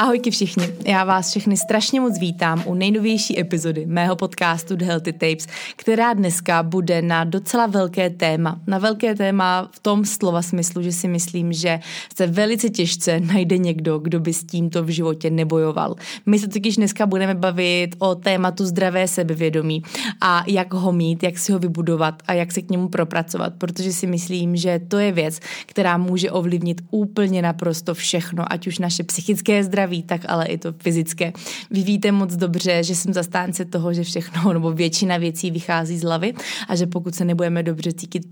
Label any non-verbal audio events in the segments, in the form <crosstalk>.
Ahojky všichni, já vás všechny strašně moc vítám u nejnovější epizody mého podcastu The Healthy Tapes, která dneska bude na docela velké téma. Na velké téma v tom slova smyslu, že si myslím, že se velice těžce najde někdo, kdo by s tímto v životě nebojoval. My se totiž dneska budeme bavit o tématu zdravé sebevědomí a jak ho mít, jak si ho vybudovat a jak se k němu propracovat, protože si myslím, že to je věc, která může ovlivnit úplně naprosto všechno, ať už naše psychické zdraví, zdraví, tak ale i to fyzické. Vy víte moc dobře, že jsem zastánce toho, že všechno nebo většina věcí vychází z hlavy a že pokud se nebudeme dobře cítit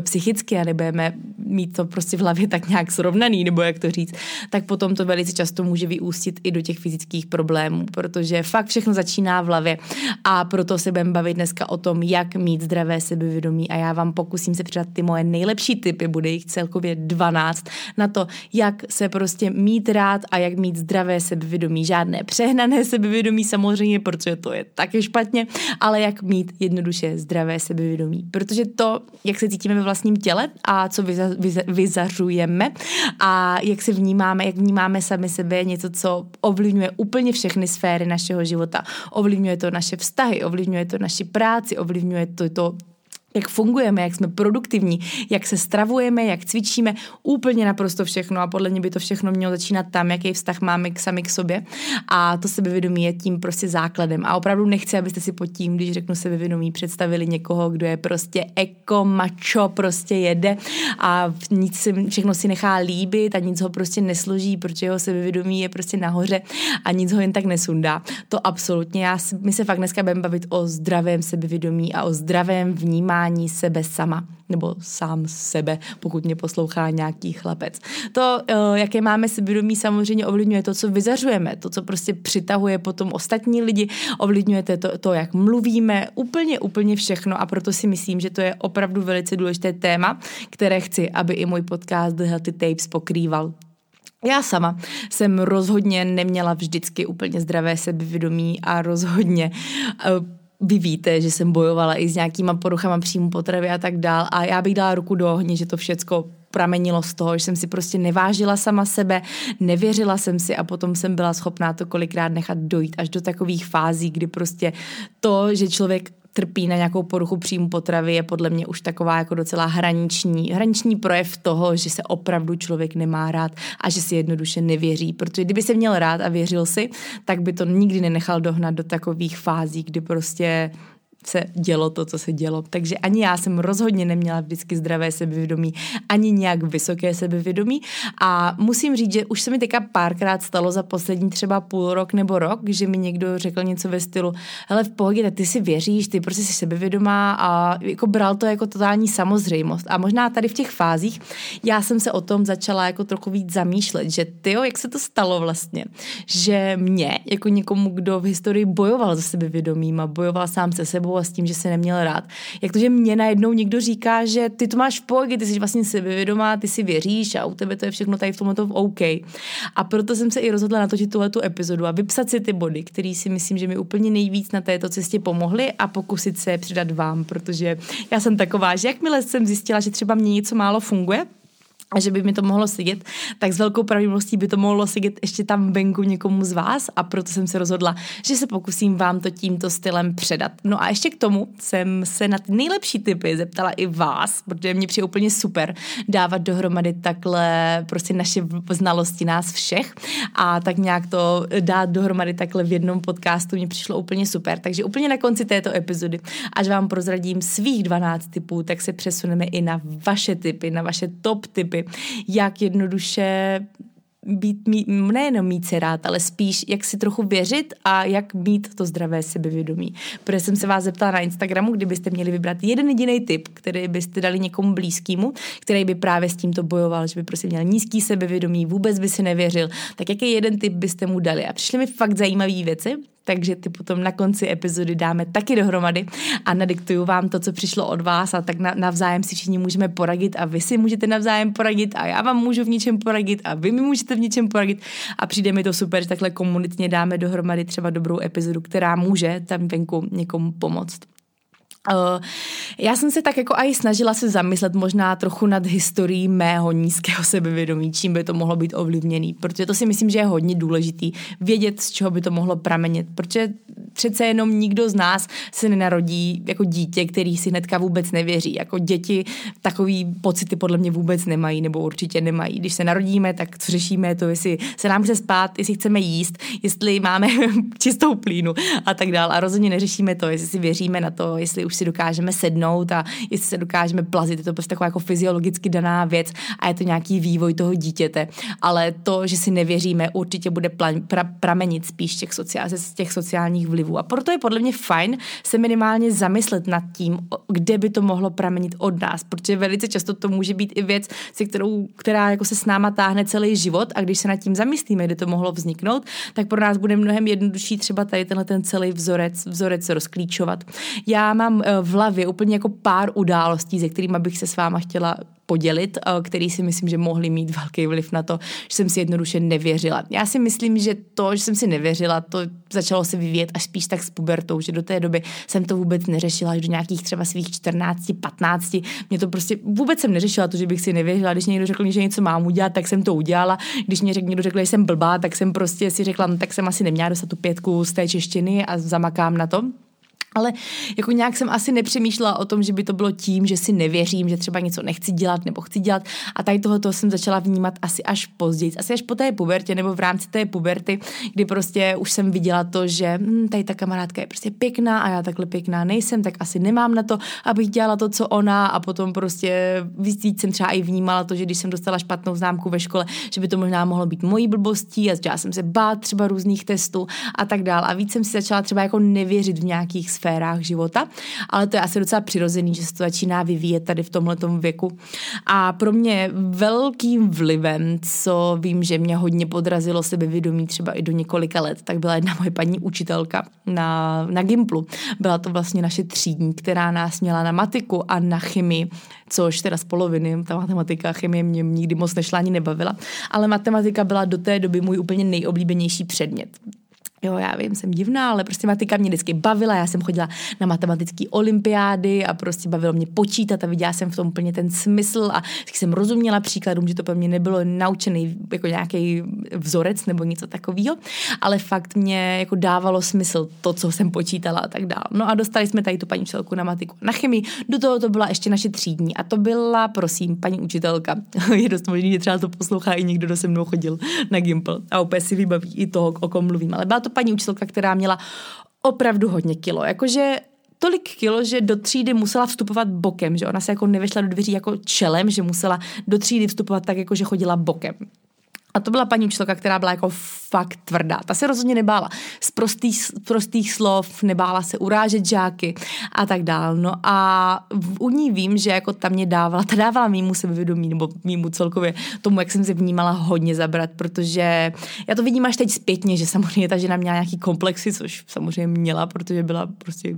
psychicky a nebudeme mít to prostě v hlavě tak nějak srovnaný, nebo jak to říct, tak potom to velice často může vyústit i do těch fyzických problémů, protože fakt všechno začíná v hlavě a proto se budeme bavit dneska o tom, jak mít zdravé sebevědomí a já vám pokusím se přidat ty moje nejlepší typy, bude jich celkově 12, na to, jak se prostě mít rád a jak mít zdravé sebevědomí, žádné přehnané sebevědomí samozřejmě, protože to je taky špatně, ale jak mít jednoduše zdravé sebevědomí. Protože to, jak se cítíme ve vlastním těle a co vyza, vyza, vyzařujeme a jak se vnímáme, jak vnímáme sami sebe, je něco, co ovlivňuje úplně všechny sféry našeho života. Ovlivňuje to naše vztahy, ovlivňuje to naši práci, ovlivňuje to, to jak fungujeme, jak jsme produktivní, jak se stravujeme, jak cvičíme, úplně naprosto všechno. A podle mě by to všechno mělo začínat tam, jaký vztah máme k sami k sobě. A to sebevědomí je tím prostě základem. A opravdu nechci, abyste si pod tím, když řeknu sebevědomí, představili někoho, kdo je prostě eko, macho, prostě jede a nic si, všechno si nechá líbit a nic ho prostě nesloží, protože jeho sebevědomí je prostě nahoře a nic ho jen tak nesundá. To absolutně, já, my se fakt dneska budeme bavit o zdravém sebevědomí a o zdravém vnímání vnímání sebe sama nebo sám sebe, pokud mě poslouchá nějaký chlapec. To, eh, jaké máme sebevědomí, samozřejmě ovlivňuje to, co vyzařujeme, to, co prostě přitahuje potom ostatní lidi, ovlivňuje to, to, jak mluvíme, úplně, úplně všechno a proto si myslím, že to je opravdu velice důležité téma, které chci, aby i můj podcast The Healthy Tapes pokrýval. Já sama jsem rozhodně neměla vždycky úplně zdravé sebevědomí a rozhodně uh, vy víte, že jsem bojovala i s nějakýma poruchama příjmu potravy a tak dál. A já bych dala ruku do ohně, že to všecko pramenilo z toho, že jsem si prostě nevážila sama sebe, nevěřila jsem si a potom jsem byla schopná to kolikrát nechat dojít až do takových fází, kdy prostě to, že člověk trpí na nějakou poruchu příjmu potravy, je podle mě už taková jako docela hraniční, hraniční projev toho, že se opravdu člověk nemá rád a že si jednoduše nevěří. Protože kdyby se měl rád a věřil si, tak by to nikdy nenechal dohnat do takových fází, kdy prostě se dělo to, co se dělo. Takže ani já jsem rozhodně neměla vždycky zdravé sebevědomí, ani nějak vysoké sebevědomí. A musím říct, že už se mi teďka párkrát stalo za poslední třeba půl rok nebo rok, že mi někdo řekl něco ve stylu, hele, v pohodě, ty si věříš, ty prostě jsi sebevědomá a jako bral to jako totální samozřejmost. A možná tady v těch fázích já jsem se o tom začala jako trochu víc zamýšlet, že ty, jak se to stalo vlastně, že mě, jako někomu, kdo v historii bojoval za sebevědomím a bojoval sám se sebou, sebou a s tím, že se neměl rád. Jak to, že mě najednou někdo říká, že ty to máš v pohodě, ty jsi vlastně sebevědomá, ty si věříš a u tebe to je všechno tady v tomhle to OK. A proto jsem se i rozhodla natočit tuhle tu epizodu a vypsat si ty body, které si myslím, že mi úplně nejvíc na této cestě pomohly a pokusit se přidat vám, protože já jsem taková, že jakmile jsem zjistila, že třeba mě něco málo funguje, a že by mi to mohlo sedět, tak s velkou pravděpodobností by to mohlo sedět ještě tam venku někomu z vás a proto jsem se rozhodla, že se pokusím vám to tímto stylem předat. No a ještě k tomu jsem se na ty nejlepší typy zeptala i vás, protože mě přijde úplně super dávat dohromady takhle prostě naše znalosti nás všech a tak nějak to dát dohromady takhle v jednom podcastu mě přišlo úplně super. Takže úplně na konci této epizody, až vám prozradím svých 12 typů, tak se přesuneme i na vaše typy, na vaše top typy jak jednoduše být, mít, nejenom mít se rád, ale spíš jak si trochu věřit a jak mít to zdravé sebevědomí. Protože jsem se vás zeptala na Instagramu, kdybyste měli vybrat jeden jediný tip, který byste dali někomu blízkému, který by právě s tímto bojoval, že by prostě měl nízký sebevědomí, vůbec by si nevěřil, tak jaký jeden tip byste mu dali? A přišly mi fakt zajímavé věci, takže ty potom na konci epizody dáme taky dohromady a nadiktuju vám to, co přišlo od vás a tak navzájem si všichni můžeme poradit a vy si můžete navzájem poradit a já vám můžu v něčem poradit a vy mi můžete v něčem poradit a přijde mi to super, že takhle komunitně dáme dohromady třeba dobrou epizodu, která může tam venku někomu pomoct. Uh, já jsem se tak jako i snažila se zamyslet možná trochu nad historií mého nízkého sebevědomí, čím by to mohlo být ovlivněný, protože to si myslím, že je hodně důležitý vědět, z čeho by to mohlo pramenit, protože přece jenom nikdo z nás se nenarodí jako dítě, který si hnedka vůbec nevěří. Jako děti takový pocity podle mě vůbec nemají, nebo určitě nemají. Když se narodíme, tak co řešíme, to jestli se nám chce spát, jestli chceme jíst, jestli máme <laughs> čistou plínu a tak dále. A rozhodně neřešíme to, jestli si věříme na to, jestli už si dokážeme sednout a jestli se dokážeme plazit. Je to prostě taková jako fyziologicky daná věc a je to nějaký vývoj toho dítěte. Ale to, že si nevěříme, určitě bude pra, pramenit spíš těch, sociál, z těch sociálních vlivů. A proto je podle mě fajn se minimálně zamyslet nad tím, kde by to mohlo pramenit od nás, protože velice často to může být i věc, se kterou, která jako se s náma táhne celý život a když se nad tím zamyslíme, kde to mohlo vzniknout, tak pro nás bude mnohem jednodušší třeba tady tenhle ten celý vzorec, vzorec rozklíčovat. Já mám eh, v hlavě úplně jako pár událostí, se kterými bych se s váma chtěla podělit, eh, který si myslím, že mohli mít <laughs> velký vliv na to, že jsem si jednoduše nevěřila. Já si myslím, že to, že jsem si nevěřila, to začalo se vyvíjet až spíš tak s pubertou, že do té doby jsem to vůbec neřešila, až do nějakých třeba svých 14, 15. Mě to prostě vůbec jsem neřešila to, že bych si nevěřila. Když někdo řekl, že něco mám udělat, tak jsem to udělala. Když mě někdo řekl, že jsem blbá, tak jsem prostě si řekla, no, tak jsem asi neměla dostat tu pětku z té češtiny a zamakám na to. Ale jako nějak jsem asi nepřemýšlela o tom, že by to bylo tím, že si nevěřím, že třeba něco nechci dělat nebo chci dělat. A tady tohoto jsem začala vnímat asi až později, asi až po té pubertě nebo v rámci té puberty, kdy prostě už jsem viděla to, že hm, tady ta kamarádka je prostě pěkná a já takhle pěkná nejsem, tak asi nemám na to, abych dělala to, co ona. A potom prostě víc jsem třeba i vnímala to, že když jsem dostala špatnou známku ve škole, že by to možná mohlo být mojí blbostí a začala jsem se bát třeba různých testů a tak dále. A víc jsem si začala třeba jako nevěřit v nějakých sférách života, ale to je asi docela přirozený, že se to začíná vyvíjet tady v tomhle věku. A pro mě velkým vlivem, co vím, že mě hodně podrazilo sebevědomí třeba i do několika let, tak byla jedna moje paní učitelka na, na Gimplu. Byla to vlastně naše třídní, která nás měla na matiku a na chemii, což teda z poloviny, ta matematika a chemie mě nikdy moc nešla ani nebavila, ale matematika byla do té doby můj úplně nejoblíbenější předmět. Jo, já vím, jsem divná, ale prostě matika mě vždycky bavila. Já jsem chodila na matematické olympiády a prostě bavilo mě počítat a viděla jsem v tom úplně ten smysl a vždycky jsem rozuměla příkladům, že to pro mě nebylo naučený jako nějaký vzorec nebo něco takového, ale fakt mě jako dávalo smysl to, co jsem počítala a tak dále. No a dostali jsme tady tu paní učitelku na matiku na chemii. Do toho to byla ještě naše třídní a to byla, prosím, paní učitelka. <laughs> Je dost možný, že třeba to poslouchá i někdo, kdo se mnou chodil na Gimple a opět si vybaví i toho, o kom mluvím. Ale byla to to paní učitelka, která měla opravdu hodně kilo. Jakože tolik kilo, že do třídy musela vstupovat bokem, že ona se jako nevešla do dveří jako čelem, že musela do třídy vstupovat tak, jako že chodila bokem. A to byla paní učitelka, která byla jako fakt tvrdá. Ta se rozhodně nebála z prostých, prostých slov, nebála se urážet žáky a tak dál. No a u ní vím, že jako ta mě dávala, ta dávala mýmu sebevědomí, nebo mýmu celkově tomu, jak jsem se vnímala hodně zabrat, protože já to vidím až teď zpětně, že samozřejmě ta žena měla nějaký komplexy, což samozřejmě měla, protože byla prostě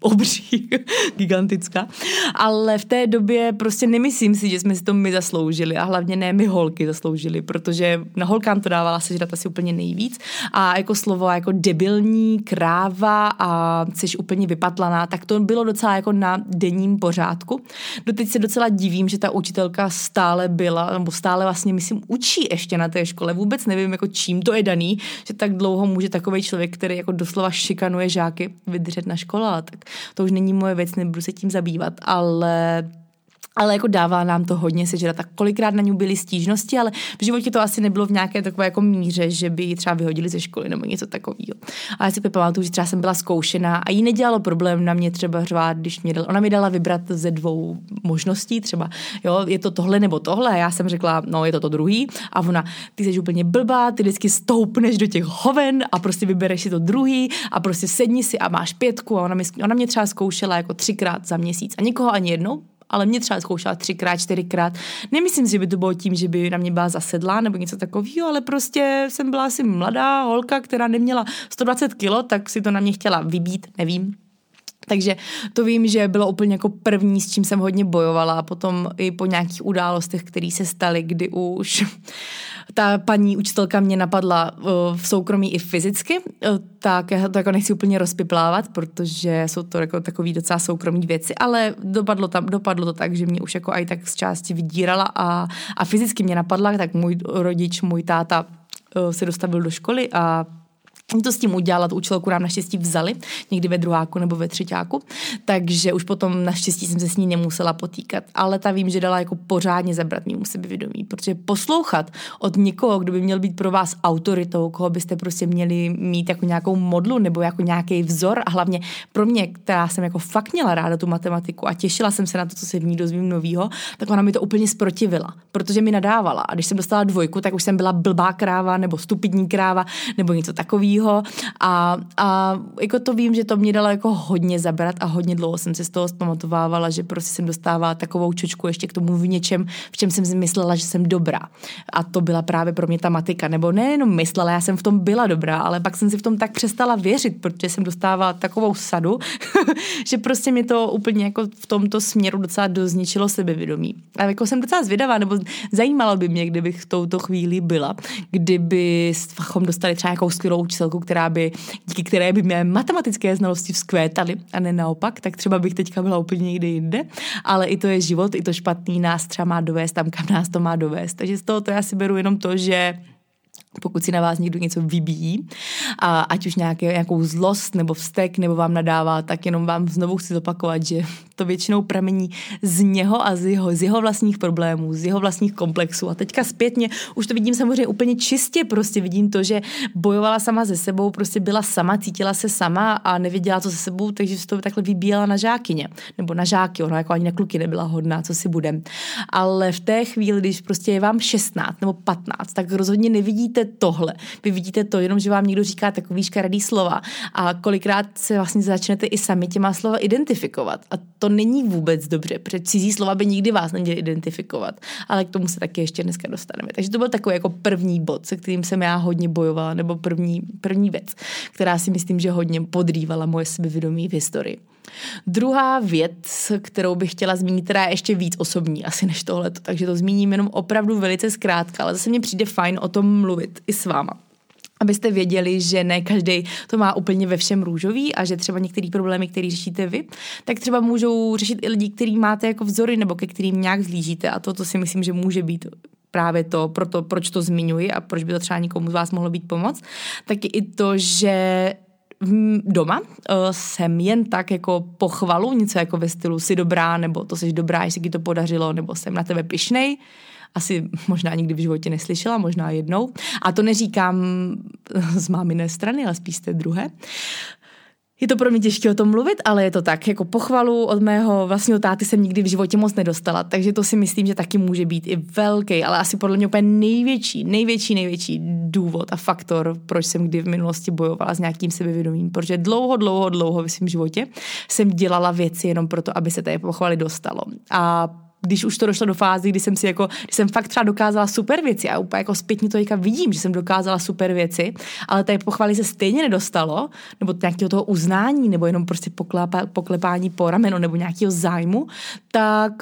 obří, <laughs> gigantická, ale v té době prostě nemyslím si, že jsme si to my zasloužili a hlavně ne my holky zasloužili, protože na holkám to dávala sežrat asi úplně nejvíc. A jako slovo jako debilní, kráva a jsi úplně vypatlaná, tak to bylo docela jako na denním pořádku. Doteď se docela divím, že ta učitelka stále byla, nebo stále vlastně myslím učí ještě na té škole, vůbec nevím jako čím to je daný, že tak dlouho může takový člověk, který jako doslova šikanuje žáky, vydržet na škole, tak to už není moje věc, nebudu se tím zabývat, ale ale jako dává nám to hodně sežrat. Tak kolikrát na ní byly stížnosti, ale v životě to asi nebylo v nějaké takové jako míře, že by ji třeba vyhodili ze školy nebo něco takového. A já si pamatuju, že třeba jsem byla zkoušená a jí nedělalo problém na mě třeba řvát, když mě dala, ona mi dala vybrat ze dvou možností, třeba jo, je to tohle nebo tohle. A já jsem řekla, no je to to druhý. A ona, ty jsi úplně blbá, ty vždycky stoupneš do těch hoven a prostě vybereš si to druhý a prostě sedni si a máš pětku. A ona, mi, ona mě třeba zkoušela jako třikrát za měsíc a nikoho ani jednou, ale mě třeba zkoušela třikrát, čtyřikrát. Nemyslím si, že by to bylo tím, že by na mě byla zasedlá nebo něco takového, ale prostě jsem byla asi mladá holka, která neměla 120 kilo, tak si to na mě chtěla vybít, nevím Takže to vím, že bylo úplně jako první, s čím jsem hodně bojovala a potom i po nějakých událostech, které se staly, kdy už ta paní učitelka mě napadla uh, v soukromí i fyzicky, uh, tak já to jako nechci úplně rozpiplávat, protože jsou to jako takový docela soukromí věci, ale dopadlo, tam, dopadlo to tak, že mě už jako i tak z části vydírala a, a fyzicky mě napadla, tak můj rodič, můj táta uh, se dostavil do školy a to s tím udělala, tu učitelku nám naštěstí vzali, někdy ve druháku nebo ve třetíku, takže už potom naštěstí jsem se s ní nemusela potýkat. Ale ta vím, že dala jako pořádně zabrat mému sebevědomí, protože poslouchat od někoho, kdo by měl být pro vás autoritou, koho byste prostě měli mít jako nějakou modlu nebo jako nějaký vzor a hlavně pro mě, která jsem jako fakt měla ráda tu matematiku a těšila jsem se na to, co se v ní dozvím novýho, tak ona mi to úplně sprotivila, protože mi nadávala. A když jsem dostala dvojku, tak už jsem byla blbá kráva nebo stupidní kráva nebo něco takového takového a, a jako to vím, že to mě dalo jako hodně zabrat a hodně dlouho jsem se z toho zpamatovávala, že prostě jsem dostávala takovou čočku ještě k tomu v něčem, v čem jsem si myslela, že jsem dobrá. A to byla právě pro mě ta matika, nebo nejenom myslela, já jsem v tom byla dobrá, ale pak jsem si v tom tak přestala věřit, protože jsem dostávala takovou sadu, <laughs> že prostě mě to úplně jako v tomto směru docela dozničilo sebevědomí. A jako jsem docela zvědavá, nebo zajímalo by mě, kdybych v touto chvíli byla, kdyby dostali třeba nějakou skvělou učitelku, která by, díky které by mě matematické znalosti vzkvétaly a ne naopak, tak třeba bych teďka byla úplně někde jinde, ale i to je život, i to špatný nás třeba má dovést tam, kam nás to má dovést. Takže z toho to já si beru jenom to, že pokud si na vás někdo něco vybíjí, a ať už nějaké, nějakou zlost nebo vztek nebo vám nadává, tak jenom vám znovu chci zopakovat, že to většinou pramení z něho a z jeho, z jeho vlastních problémů, z jeho vlastních komplexů. A teďka zpětně už to vidím samozřejmě úplně čistě, prostě vidím to, že bojovala sama ze sebou, prostě byla sama, cítila se sama a nevěděla, co se sebou, takže se to takhle vybíjela na žákyně, nebo na žáky, ona jako ani na kluky nebyla hodná, co si budem. Ale v té chvíli, když prostě je vám 16 nebo 15, tak rozhodně nevidíte tohle. Vy vidíte to, jenom že vám někdo říká takový škaredý slova a kolikrát se vlastně začnete i sami těma slova identifikovat. A to není vůbec dobře, protože cizí slova by nikdy vás neměli identifikovat. Ale k tomu se taky ještě dneska dostaneme. Takže to byl takový jako první bod, se kterým jsem já hodně bojovala, nebo první, první věc, která si myslím, že hodně podrývala moje sebevědomí v historii. Druhá věc, kterou bych chtěla zmínit, která je ještě víc osobní asi než tohle, takže to zmíním jenom opravdu velice zkrátka, ale zase mně přijde fajn o tom mluvit i s váma. Abyste věděli, že ne každý to má úplně ve všem růžový a že třeba některé problémy, které řešíte vy, tak třeba můžou řešit i lidi, který máte jako vzory nebo ke kterým nějak zlížíte a to, to si myslím, že může být právě to, proto, proč to zmiňuji a proč by to třeba někomu z vás mohlo být pomoc, tak i to, že doma uh, jsem jen tak jako pochvalu, něco jako ve stylu si dobrá, nebo to jsi dobrá, jestli ti to podařilo, nebo jsem na tebe pišnej, asi možná nikdy v životě neslyšela, možná jednou. A to neříkám z máminé strany, ale spíš z té druhé. Je to pro mě těžké o tom mluvit, ale je to tak. Jako pochvalu od mého vlastního táty jsem nikdy v životě moc nedostala, takže to si myslím, že taky může být i velký, ale asi podle mě úplně největší, největší, největší důvod a faktor, proč jsem kdy v minulosti bojovala s nějakým sebevědomím. Protože dlouho, dlouho, dlouho v svém životě jsem dělala věci jenom proto, aby se té pochvaly dostalo. A když už to došlo do fázy, kdy jsem si jako, když jsem fakt třeba dokázala super věci a úplně jako zpětně to vidím, že jsem dokázala super věci, ale té pochvaly se stejně nedostalo, nebo nějakého toho uznání, nebo jenom prostě poklepa, poklepání po rameno, nebo nějakého zájmu, tak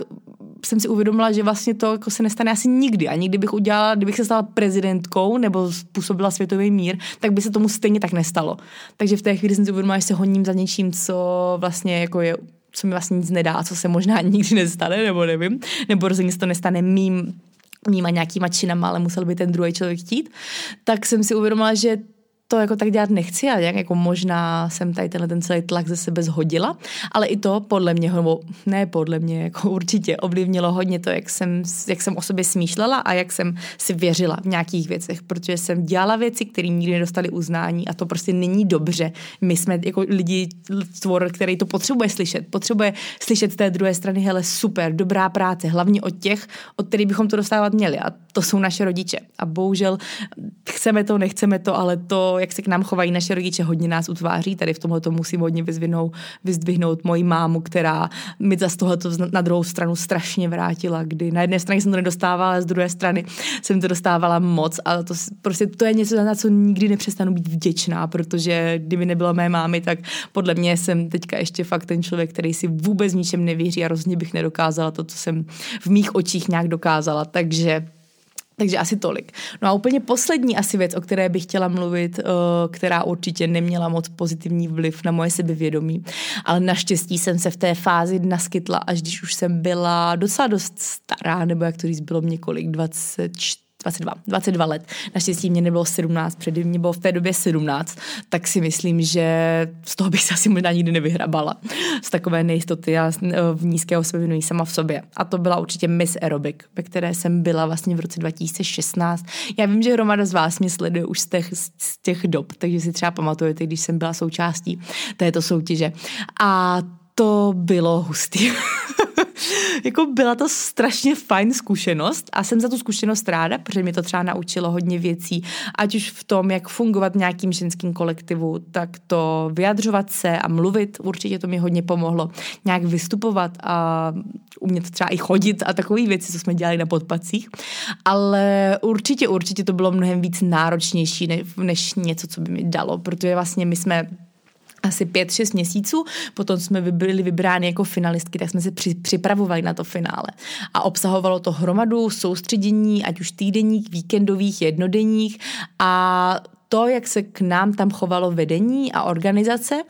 jsem si uvědomila, že vlastně to jako se nestane asi nikdy. A nikdy bych udělala, kdybych se stala prezidentkou nebo způsobila světový mír, tak by se tomu stejně tak nestalo. Takže v té chvíli jsem si uvědomila, že se honím za něčím, co vlastně jako je co mi vlastně nic nedá, co se možná <laughs> nikdy nestane, nebo nevím, nebo rozhodně se to nestane mým mýma nějakýma činama, ale musel by ten druhý člověk chtít, tak jsem si uvědomila, že to jako tak dělat nechci a jak jako možná jsem tady tenhle ten celý tlak ze sebe zhodila, ale i to podle mě, nebo ne podle mě, jako určitě ovlivnilo hodně to, jak jsem, jak jsem o sobě smýšlela a jak jsem si věřila v nějakých věcech, protože jsem dělala věci, které nikdy nedostali uznání a to prostě není dobře. My jsme jako lidi, tvor, který to potřebuje slyšet, potřebuje slyšet z té druhé strany, hele super, dobrá práce, hlavně od těch, od kterých bychom to dostávat měli a to jsou naše rodiče. A bohužel chceme to, nechceme to, ale to jak se k nám chovají naše rodiče, hodně nás utváří. Tady v tomhle to musím hodně vyzvihnout, vyzdvihnout moji mámu, která mi za tohle na druhou stranu strašně vrátila, kdy na jedné straně jsem to nedostávala, ale z druhé strany jsem to dostávala moc a to prostě to je něco, na co nikdy nepřestanu být vděčná, protože kdyby nebylo mé mámy, tak podle mě jsem teďka ještě fakt ten člověk, který si vůbec ničem nevěří a rozhodně bych nedokázala to, co jsem v mých očích nějak dokázala. Takže takže asi tolik. No a úplně poslední asi věc, o které bych chtěla mluvit, která určitě neměla moc pozitivní vliv na moje sebevědomí, ale naštěstí jsem se v té fázi naskytla, až když už jsem byla docela dost stará, nebo jak to říct, bylo mě kolik, 24 22, 22 let. Naštěstí mě nebylo 17, předtím mě bylo v té době 17, tak si myslím, že z toho bych se asi možná nikdy nevyhrabala. Z takové nejistoty a v nízkého sebevědomí sama v sobě. A to byla určitě Miss Aerobic, ve které jsem byla vlastně v roce 2016. Já vím, že hromada z vás mě sleduje už z těch, z těch dob, takže si třeba pamatujete, když jsem byla součástí této soutěže. A to bylo hustý. <laughs> jako byla to strašně fajn zkušenost a jsem za tu zkušenost ráda, protože mi to třeba naučilo hodně věcí, ať už v tom, jak fungovat v nějakým ženským kolektivu, tak to vyjadřovat se a mluvit, určitě to mi hodně pomohlo nějak vystupovat a umět třeba i chodit a takové věci, co jsme dělali na podpacích, ale určitě, určitě to bylo mnohem víc náročnější než něco, co by mi dalo, protože vlastně my jsme asi pět, šest měsíců, potom jsme byli vybráni jako finalistky, tak jsme se při, připravovali na to finále. A obsahovalo to hromadu soustředění, ať už týdenních, víkendových, jednodenních a to, jak se k nám tam chovalo vedení a organizace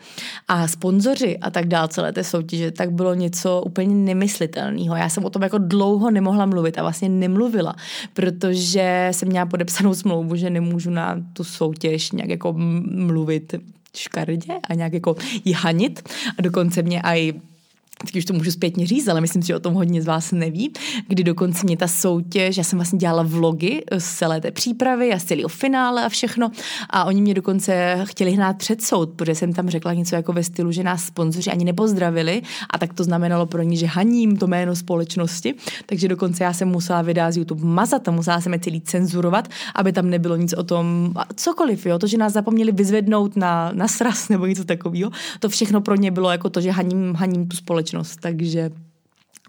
a sponzoři a tak dále celé té soutěže, tak bylo něco úplně nemyslitelného. Já jsem o tom jako dlouho nemohla mluvit a vlastně nemluvila, protože jsem měla podepsanou smlouvu, že nemůžu na tu soutěž nějak jako mluvit škardě a nějak jako ji hanit. A dokonce mě i teď už to můžu zpětně říct, ale myslím si, že o tom hodně z vás neví, kdy dokonce mě ta soutěž, já jsem vlastně dělala vlogy z celé té přípravy a z celého finále a všechno. A oni mě dokonce chtěli hnát před soud, protože jsem tam řekla něco jako ve stylu, že nás sponzoři ani nepozdravili. A tak to znamenalo pro ně, že haním to jméno společnosti, takže dokonce já jsem musela videa z YouTube mazat a musela jsem je celý cenzurovat, aby tam nebylo nic o tom, cokoliv, jo, to, že nás zapomněli vyzvednout na, na sraz nebo něco takového, to všechno pro ně bylo jako to, že haním, haním tu společnost společnost, takže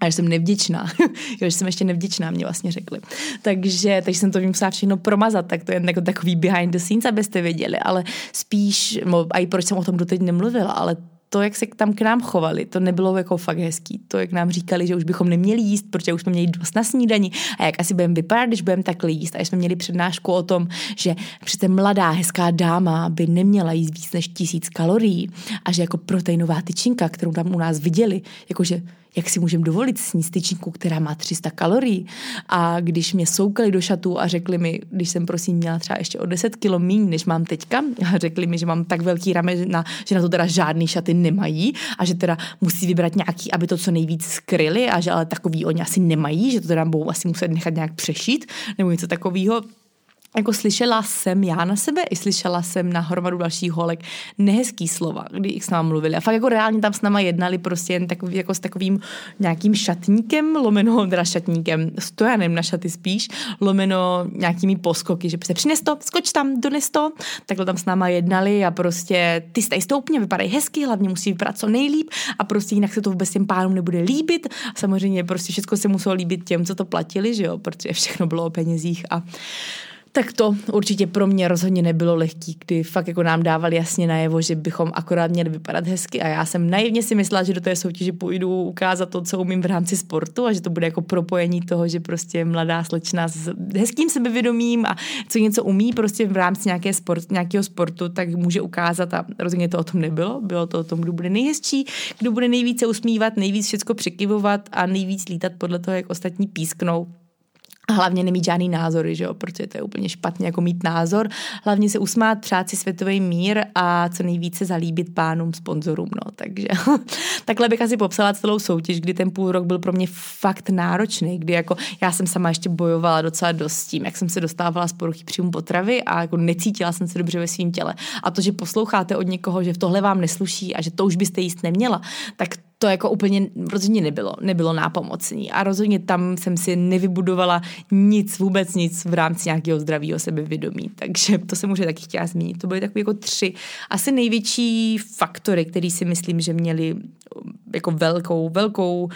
a že jsem nevděčná. jo, <laughs> že jsem ještě nevděčná, mě vlastně řekli. Takže, takže jsem to musela všechno promazat, tak to je jako takový behind the scenes, abyste věděli, ale spíš, no, a i proč jsem o tom doteď nemluvila, ale to, jak se tam k nám chovali, to nebylo jako fakt hezký. To, jak nám říkali, že už bychom neměli jíst, protože už jsme měli dost na snídani a jak asi budeme vypadat, když budeme takhle jíst. A jsme měli přednášku o tom, že přece mladá, hezká dáma by neměla jíst víc než tisíc kalorií a že jako proteinová tyčinka, kterou tam u nás viděli, jakože jak si můžeme dovolit sníst tyčinku, která má 300 kalorií. A když mě soukali do šatů a řekli mi, když jsem prosím měla třeba ještě o 10 kilo míň, než mám teďka, a řekli mi, že mám tak velký ramena, že na to teda žádný šaty nemají a že teda musí vybrat nějaký, aby to co nejvíc skryli a že ale takový oni asi nemají, že to teda budou asi muset nechat nějak přešít nebo něco takového jako slyšela jsem já na sebe i slyšela jsem na hromadu dalších holek nehezký slova, kdy s náma mluvili. A fakt jako reálně tam s náma jednali prostě jen takový, jako s takovým nějakým šatníkem, lomeno, teda šatníkem, stojanem na šaty spíš, lomeno nějakými poskoky, že prostě přines to, skoč tam, dones to. Takhle tam s náma jednali a prostě ty jste stoupně, vypadají hezky, hlavně musí vypadat co nejlíp a prostě jinak se to vůbec těm pánům nebude líbit. A samozřejmě prostě všechno se muselo líbit těm, co to platili, že jo, protože všechno bylo o penězích a tak to určitě pro mě rozhodně nebylo lehký, kdy fakt jako nám dávali jasně najevo, že bychom akorát měli vypadat hezky. A já jsem naivně si myslela, že do té soutěže půjdu ukázat to, co umím v rámci sportu a že to bude jako propojení toho, že prostě mladá slečna s hezkým sebevědomím a co něco umí prostě v rámci nějaké sport, nějakého sportu, tak může ukázat. A rozhodně to o tom nebylo. Bylo to o tom, kdo bude nejhezčí, kdo bude nejvíce usmívat, nejvíc všecko přikivovat a nejvíc lítat podle toho, jak ostatní písknou a hlavně nemít žádný názory, že jo, protože to je úplně špatně jako mít názor. Hlavně se usmát, přát si světový mír a co nejvíce zalíbit pánům, sponzorům, no, takže <laughs> takhle bych asi popsala celou soutěž, kdy ten půl rok byl pro mě fakt náročný, kdy jako já jsem sama ještě bojovala docela dost s tím, jak jsem se dostávala z poruchy příjmu potravy a jako necítila jsem se dobře ve svém těle. A to, že posloucháte od někoho, že v tohle vám nesluší a že to už byste jíst neměla, tak to jako úplně rozhodně nebylo, nebylo nápomocný a rozhodně tam jsem si nevybudovala nic, vůbec nic v rámci nějakého zdravého sebevědomí, takže to jsem už taky chtěla zmínit. To byly takové jako tři asi největší faktory, které si myslím, že měly jako velkou, velkou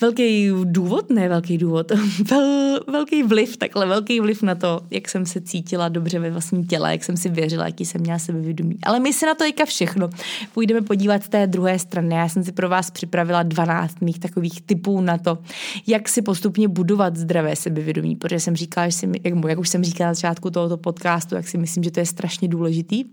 velký důvod, ne velký důvod, <laughs> vel, velký vliv, takhle velký vliv na to, jak jsem se cítila dobře ve vlastním těle, jak jsem si věřila, jaký jsem měla sebevědomí. Ale my se na to teďka všechno půjdeme podívat z té druhé strany. Já jsem si pro vás připravila 12 mých takových typů na to, jak si postupně budovat zdravé sebevědomí, protože jsem říkala, že si, jak, jak už jsem říkala na začátku tohoto podcastu, jak si myslím, že to je strašně důležitý, uh,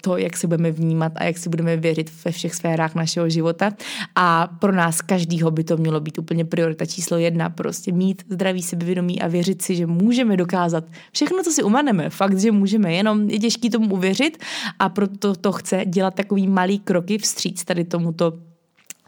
to, jak si budeme vnímat a jak si budeme věřit ve všech sférách našeho života. A pro nás každýho by to to mělo být úplně priorita číslo jedna, prostě mít zdravý sebevědomí a věřit si, že můžeme dokázat všechno, co si umaneme, fakt, že můžeme, jenom je těžký tomu uvěřit a proto to chce dělat takový malý kroky vstříc tady tomuto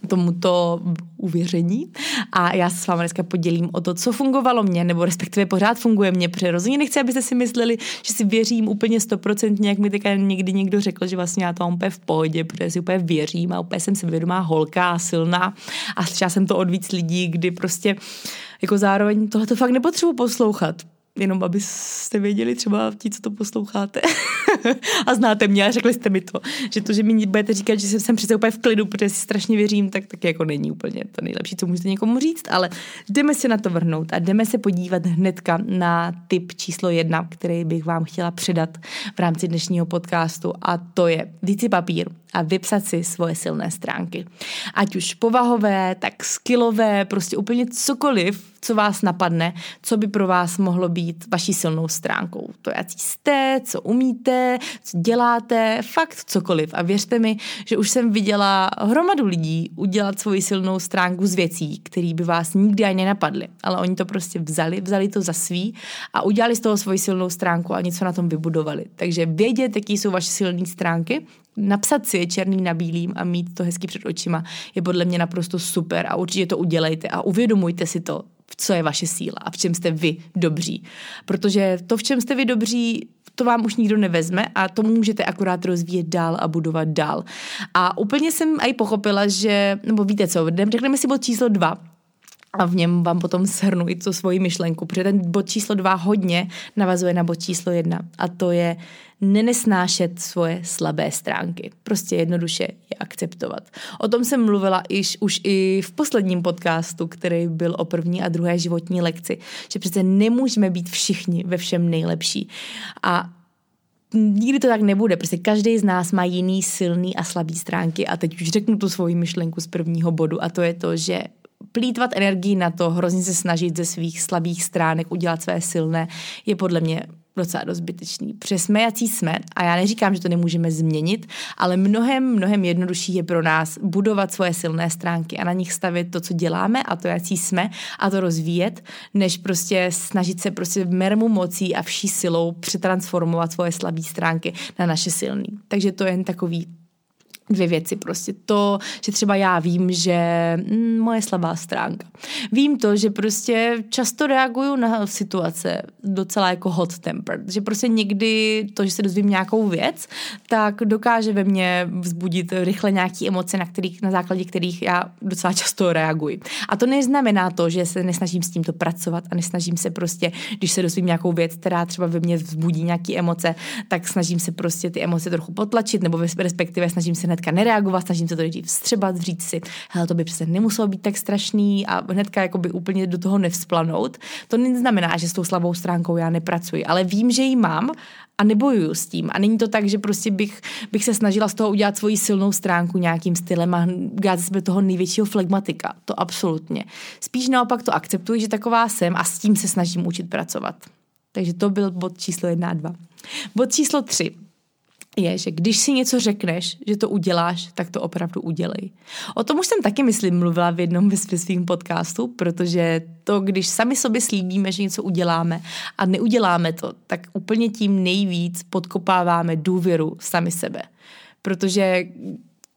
tomuto uvěření. A já se s vámi dneska podělím o to, co fungovalo mě, nebo respektive pořád funguje mě, rozhodně nechci, abyste si mysleli, že si věřím úplně stoprocentně, jak mi teďka někdy někdo řekl, že vlastně já to mám úplně v pohodě, protože si úplně věřím a úplně jsem si vědomá holka a silná. A slyšela jsem to od víc lidí, kdy prostě jako zároveň tohle to fakt nepotřebuji poslouchat, jenom abyste věděli třeba ti, co to posloucháte <laughs> a znáte mě a řekli jste mi to, že to, že mi budete říkat, že jsem přece úplně v klidu, protože si strašně věřím, tak taky jako není úplně to nejlepší, co můžete někomu říct, ale jdeme se na to vrhnout a jdeme se podívat hnedka na typ číslo jedna, který bych vám chtěla předat v rámci dnešního podcastu a to je vzít si papír a vypsat si svoje silné stránky. Ať už povahové, tak skillové, prostě úplně cokoliv, co vás napadne, co by pro vás mohlo být vaší silnou stránkou. To, jak jste, co umíte, co děláte, fakt cokoliv. A věřte mi, že už jsem viděla hromadu lidí udělat svoji silnou stránku z věcí, které by vás nikdy ani nenapadly. Ale oni to prostě vzali, vzali to za svý a udělali z toho svoji silnou stránku a něco na tom vybudovali. Takže vědět, jaký jsou vaše silné stránky, napsat si je černým na bílým a mít to hezky před očima je podle mě naprosto super a určitě to udělejte a uvědomujte si to, co je vaše síla a v čem jste vy dobří. Protože to, v čem jste vy dobří, to vám už nikdo nevezme a to můžete akorát rozvíjet dál a budovat dál. A úplně jsem i pochopila, že, nebo víte co, řekneme si bod číslo dva, a v něm vám potom shrnu i tu svoji myšlenku, protože ten bod číslo dva hodně navazuje na bod číslo jedna a to je nenesnášet svoje slabé stránky. Prostě jednoduše je akceptovat. O tom jsem mluvila iž, už i v posledním podcastu, který byl o první a druhé životní lekci, že přece nemůžeme být všichni ve všem nejlepší. A nikdy to tak nebude, protože každý z nás má jiný silný a slabý stránky a teď už řeknu tu svoji myšlenku z prvního bodu a to je to, že plítvat energii na to, hrozně se snažit ze svých slabých stránek udělat své silné, je podle mě docela dost zbytečný. Přesmejací jsme, a já neříkám, že to nemůžeme změnit, ale mnohem, mnohem jednodušší je pro nás budovat svoje silné stránky a na nich stavit to, co děláme a to, jaký jsme a to rozvíjet, než prostě snažit se prostě mermu mocí a vší silou přetransformovat svoje slabé stránky na naše silné. Takže to je jen takový dvě věci. Prostě to, že třeba já vím, že hm, moje slabá stránka. Vím to, že prostě často reaguju na situace docela jako hot temper. Že prostě někdy to, že se dozvím nějakou věc, tak dokáže ve mně vzbudit rychle nějaké emoce, na, kterých, na základě kterých já docela často reaguji. A to neznamená to, že se nesnažím s tímto pracovat a nesnažím se prostě, když se dozvím nějakou věc, která třeba ve mně vzbudí nějaké emoce, tak snažím se prostě ty emoce trochu potlačit nebo respektive snažím se hnedka nereagovat, snažím se to nejdřív vstřebat, říct si, hele, to by přece nemuselo být tak strašný a hnedka jakoby úplně do toho nevzplanout. To neznamená, že s tou slabou stránkou já nepracuji, ale vím, že ji mám a nebojuju s tím. A není to tak, že prostě bych, bych se snažila z toho udělat svoji silnou stránku nějakým stylem a dát sebe toho největšího flegmatika. To absolutně. Spíš naopak to akceptuji, že taková jsem a s tím se snažím učit pracovat. Takže to byl bod číslo jedna a dva. Bod číslo tři je, že když si něco řekneš, že to uděláš, tak to opravdu udělej. O tom už jsem taky, myslím, mluvila v jednom ve svým podcastu, protože to, když sami sobě slíbíme, že něco uděláme a neuděláme to, tak úplně tím nejvíc podkopáváme důvěru sami sebe. Protože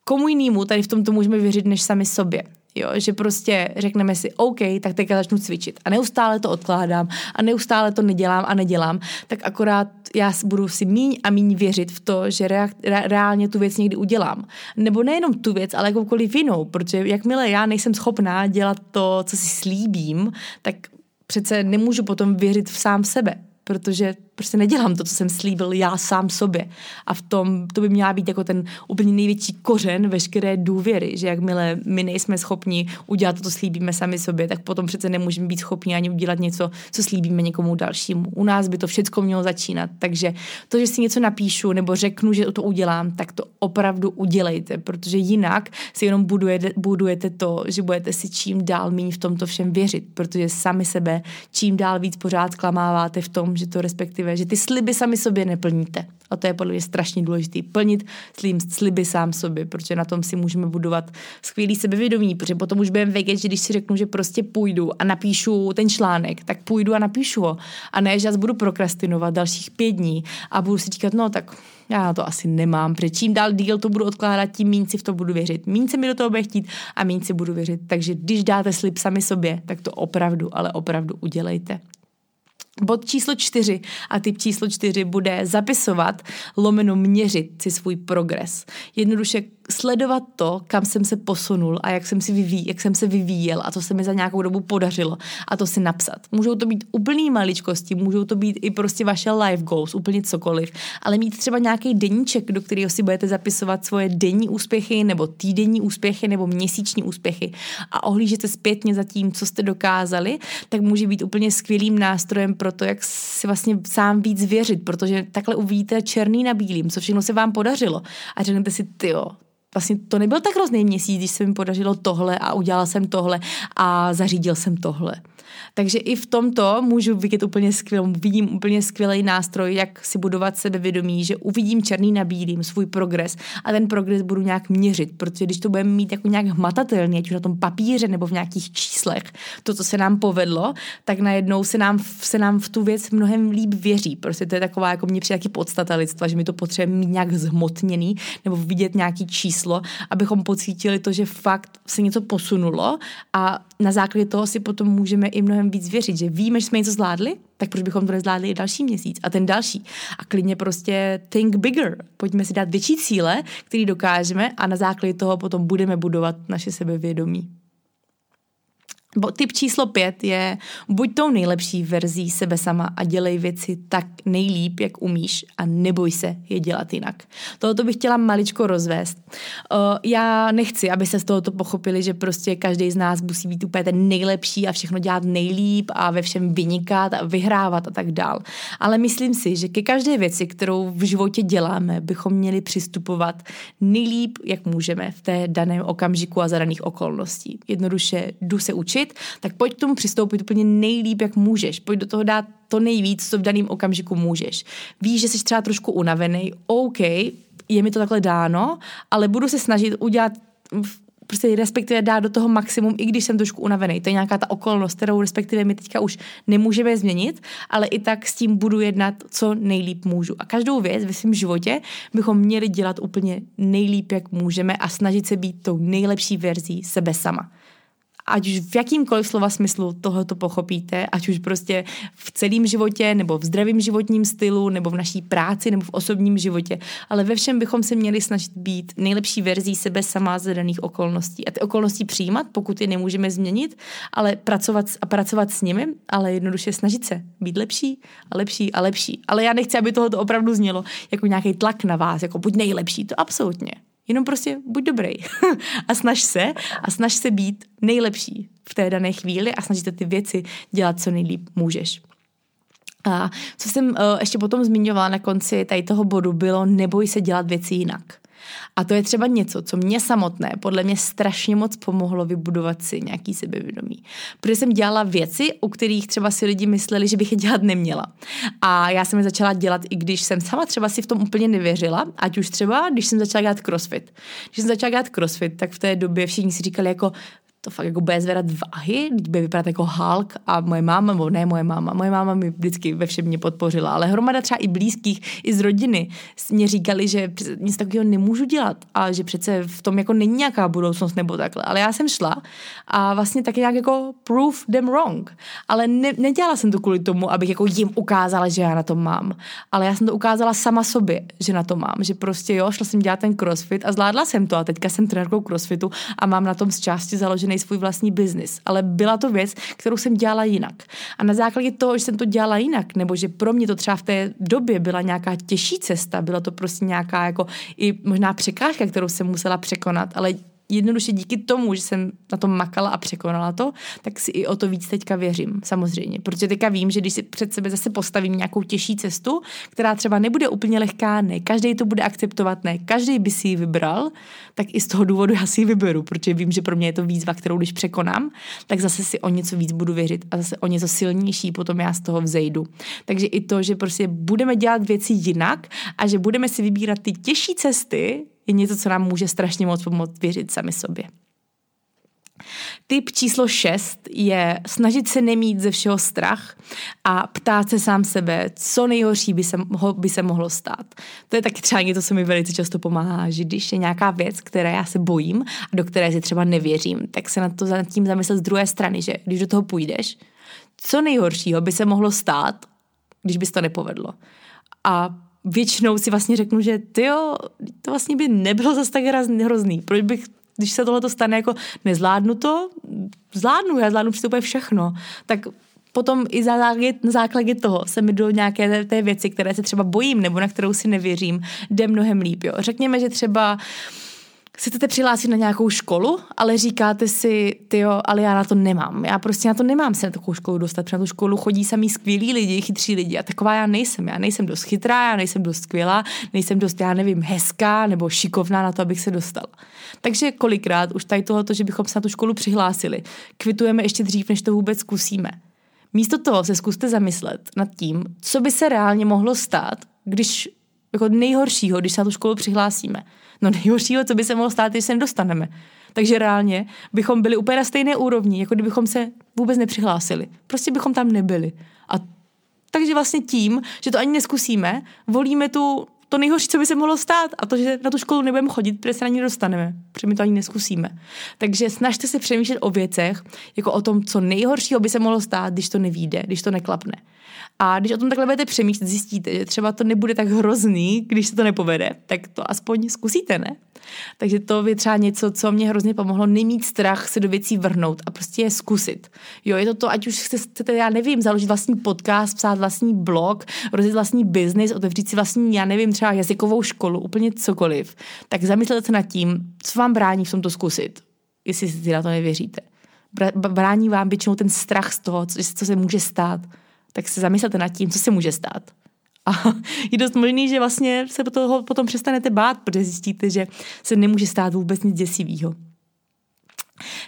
komu jinému tady v tomto můžeme věřit než sami sobě. Jo, že prostě řekneme si, OK, tak teďka začnu cvičit a neustále to odkládám a neustále to nedělám a nedělám, tak akorát já budu si míň a míň věřit v to, že rea- re- reálně tu věc někdy udělám. Nebo nejenom tu věc, ale jakoukoliv jinou, protože jakmile já nejsem schopná dělat to, co si slíbím, tak přece nemůžu potom věřit v sám sebe, protože prostě nedělám to, co jsem slíbil já sám sobě. A v tom to by měla být jako ten úplně největší kořen veškeré důvěry, že jakmile my nejsme schopni udělat to, co slíbíme sami sobě, tak potom přece nemůžeme být schopni ani udělat něco, co slíbíme někomu dalšímu. U nás by to všechno mělo začínat. Takže to, že si něco napíšu nebo řeknu, že to udělám, tak to opravdu udělejte, protože jinak si jenom budujete, budujete to, že budete si čím dál méně v tomto všem věřit, protože sami sebe čím dál víc pořád klamáváte v tom, že to respektive respektive, že ty sliby sami sobě neplníte. A to je podle mě strašně důležité. Plnit sliby sám sobě, protože na tom si můžeme budovat skvělý sebevědomí, protože potom už budeme vědět, že když si řeknu, že prostě půjdu a napíšu ten článek, tak půjdu a napíšu ho. A ne, že já budu prokrastinovat dalších pět dní a budu si říkat, no tak já to asi nemám, protože čím dál díl to budu odkládat, tím méně si v to budu věřit. Méně se mi do toho bude chtít a méně si budu věřit. Takže když dáte slib sami sobě, tak to opravdu, ale opravdu udělejte. Bod číslo čtyři a typ číslo čtyři bude zapisovat, lomeno měřit si svůj progres. Jednoduše sledovat to, kam jsem se posunul a jak jsem, si vyví, jak jsem se vyvíjel a co se mi za nějakou dobu podařilo a to si napsat. Můžou to být úplný maličkosti, můžou to být i prostě vaše life goals, úplně cokoliv, ale mít třeba nějaký deníček, do kterého si budete zapisovat svoje denní úspěchy nebo týdenní úspěchy nebo měsíční úspěchy a ohlížete zpětně za tím, co jste dokázali, tak může být úplně skvělým nástrojem pro to, jak si vlastně sám víc věřit, protože takhle uvidíte černý na bílým, co všechno se vám podařilo a řeknete si, ty vlastně to nebyl tak hrozný měsíc, když se mi podařilo tohle a udělal jsem tohle a zařídil jsem tohle. Takže i v tomto můžu vidět úplně skvělý, vidím úplně skvělý nástroj, jak si budovat sebevědomí, že uvidím černý na bílým svůj progres a ten progres budu nějak měřit, protože když to budeme mít jako nějak hmatatelně, ať už na tom papíře nebo v nějakých číslech, to, co se nám povedlo, tak najednou se nám, se nám v tu věc mnohem líp věří. Prostě to je taková, jako mě přijde podstata lidstva, že mi to potřebujeme mít nějak zhmotněný nebo vidět nějaký číslo, abychom pocítili to, že fakt se něco posunulo a na základě toho si potom můžeme i mnohem víc věřit, že víme, že jsme něco zvládli, tak proč bychom to nezvládli i další měsíc a ten další. A klidně prostě think bigger. Pojďme si dát větší cíle, který dokážeme a na základě toho potom budeme budovat naše sebevědomí. Bo typ číslo pět je buď tou nejlepší verzí sebe sama a dělej věci tak nejlíp, jak umíš a neboj se je dělat jinak. Tohoto bych chtěla maličko rozvést. Uh, já nechci, aby se z tohoto pochopili, že prostě každý z nás musí být úplně ten nejlepší a všechno dělat nejlíp a ve všem vynikat a vyhrávat a tak dál. Ale myslím si, že ke každé věci, kterou v životě děláme, bychom měli přistupovat nejlíp, jak můžeme v té daném okamžiku a za daných okolností. Jednoduše jdu se učit, učit, tak pojď k tomu přistoupit úplně nejlíp, jak můžeš. Pojď do toho dát to nejvíc, co v daném okamžiku můžeš. Víš, že jsi třeba trošku unavený, OK, je mi to takhle dáno, ale budu se snažit udělat prostě respektive dát do toho maximum, i když jsem trošku unavený. To je nějaká ta okolnost, kterou respektive my teďka už nemůžeme změnit, ale i tak s tím budu jednat, co nejlíp můžu. A každou věc ve svém životě bychom měli dělat úplně nejlíp, jak můžeme a snažit se být tou nejlepší verzí sebe sama ať už v jakýmkoliv slova smyslu tohle to pochopíte, ať už prostě v celém životě, nebo v zdravém životním stylu, nebo v naší práci, nebo v osobním životě, ale ve všem bychom se měli snažit být nejlepší verzí sebe sama z daných okolností. A ty okolnosti přijímat, pokud je nemůžeme změnit, ale pracovat a pracovat s nimi, ale jednoduše snažit se být lepší a lepší a lepší. Ale já nechci, aby tohle opravdu znělo jako nějaký tlak na vás, jako buď nejlepší, to absolutně. Jenom prostě buď dobrý <laughs> a snaž se a snaž se být nejlepší v té dané chvíli a snažit ty věci dělat co nejlíp můžeš. A co jsem uh, ještě potom zmiňovala na konci tady toho bodu, bylo neboj se dělat věci jinak. A to je třeba něco, co mě samotné podle mě strašně moc pomohlo vybudovat si nějaký sebevědomí. Protože jsem dělala věci, u kterých třeba si lidi mysleli, že bych je dělat neměla. A já jsem je začala dělat, i když jsem sama třeba si v tom úplně nevěřila, ať už třeba, když jsem začala dělat crossfit. Když jsem začala dělat crossfit, tak v té době všichni si říkali jako, to fakt jako bude zvedat váhy, bude vypadat jako Hulk a moje máma, nebo ne moje máma, moje máma mi vždycky ve všem mě podpořila, ale hromada třeba i blízkých, i z rodiny mě říkali, že nic takového nemůžu dělat a že přece v tom jako není nějaká budoucnost nebo takhle. Ale já jsem šla a vlastně taky nějak jako prove them wrong. Ale ne, nedělala jsem to kvůli tomu, abych jako jim ukázala, že já na to mám. Ale já jsem to ukázala sama sobě, že na to mám. Že prostě jo, šla jsem dělat ten crossfit a zvládla jsem to a teďka jsem trenérkou crossfitu a mám na tom z části založený svůj vlastní biznis. Ale byla to věc, kterou jsem dělala jinak. A na základě toho, že jsem to dělala jinak, nebo že pro mě to třeba v té době byla nějaká těžší cesta, byla to prostě nějaká jako i možná překážka, kterou jsem musela překonat, ale jednoduše díky tomu, že jsem na tom makala a překonala to, tak si i o to víc teďka věřím, samozřejmě. Protože teďka vím, že když si před sebe zase postavím nějakou těžší cestu, která třeba nebude úplně lehká, ne každý to bude akceptovat, ne každý by si ji vybral, tak i z toho důvodu já si ji vyberu, protože vím, že pro mě je to výzva, kterou když překonám, tak zase si o něco víc budu věřit a zase o něco silnější potom já z toho vzejdu. Takže i to, že prostě budeme dělat věci jinak a že budeme si vybírat ty těžší cesty, je něco, co nám může strašně moc pomoct věřit sami sobě. Typ číslo 6 je snažit se nemít ze všeho strach a ptát se sám sebe, co nejhorší by se, by se mohlo stát. To je taky třeba něco, co mi velice často pomáhá, že když je nějaká věc, které já se bojím a do které si třeba nevěřím, tak se na to nad tím zamyslet z druhé strany, že když do toho půjdeš, co nejhoršího by se mohlo stát, když bys to nepovedlo. A většinou si vlastně řeknu, že ty jo, to vlastně by nebylo zase tak hrozný. Proč bych, když se tohle stane jako nezvládnu to, zvládnu, já zvládnu přistupuje všechno. Tak potom i za základě, na základě toho se mi do nějaké té, té věci, které se třeba bojím nebo na kterou si nevěřím, jde mnohem líp. Jo. Řekněme, že třeba uh, se chcete přihlásit na nějakou školu, ale říkáte si, ty jo, ale já na to nemám. Já prostě na to nemám se na takovou školu dostat, protože na tu školu chodí samý skvělí lidi, chytří lidi a taková já nejsem. Já nejsem dost chytrá, já nejsem dost skvělá, nejsem dost, já nevím, hezká nebo šikovná na to, abych se dostala. Takže kolikrát už tady tohoto, že bychom se na tu školu přihlásili, kvitujeme ještě dřív, než to vůbec zkusíme. Místo toho se zkuste zamyslet nad tím, co by se reálně mohlo stát, když jako nejhoršího, když se na tu školu přihlásíme. No nejhoršího, co by se mohlo stát, když se nedostaneme. Takže reálně bychom byli úplně na stejné úrovni, jako kdybychom se vůbec nepřihlásili. Prostě bychom tam nebyli. A takže vlastně tím, že to ani neskusíme, volíme tu to nejhorší, co by se mohlo stát, a to, že na tu školu nebudeme chodit, protože se na ní dostaneme, protože my to ani neskusíme. Takže snažte se přemýšlet o věcech, jako o tom, co nejhoršího by se mohlo stát, když to nevíde, když to neklapne. A když o tom takhle budete přemýšlet, zjistíte, že třeba to nebude tak hrozný, když se to nepovede, tak to aspoň zkusíte, ne? Takže to je třeba něco, co mě hrozně pomohlo, nemít strach se do věcí vrhnout a prostě je zkusit. Jo, je to to, ať už chcete, já nevím, založit vlastní podcast, psát vlastní blog, rozjet vlastní biznis, otevřít si vlastní, já nevím, třeba jazykovou školu, úplně cokoliv, tak zamyslete se nad tím, co vám brání v tomto zkusit, jestli si na to nevěříte. Brání vám většinou ten strach z toho, co, co se může stát tak se zamyslete nad tím, co se může stát. A <laughs> je dost možný, že vlastně se toho potom přestanete bát, protože zjistíte, že se nemůže stát vůbec nic děsivého.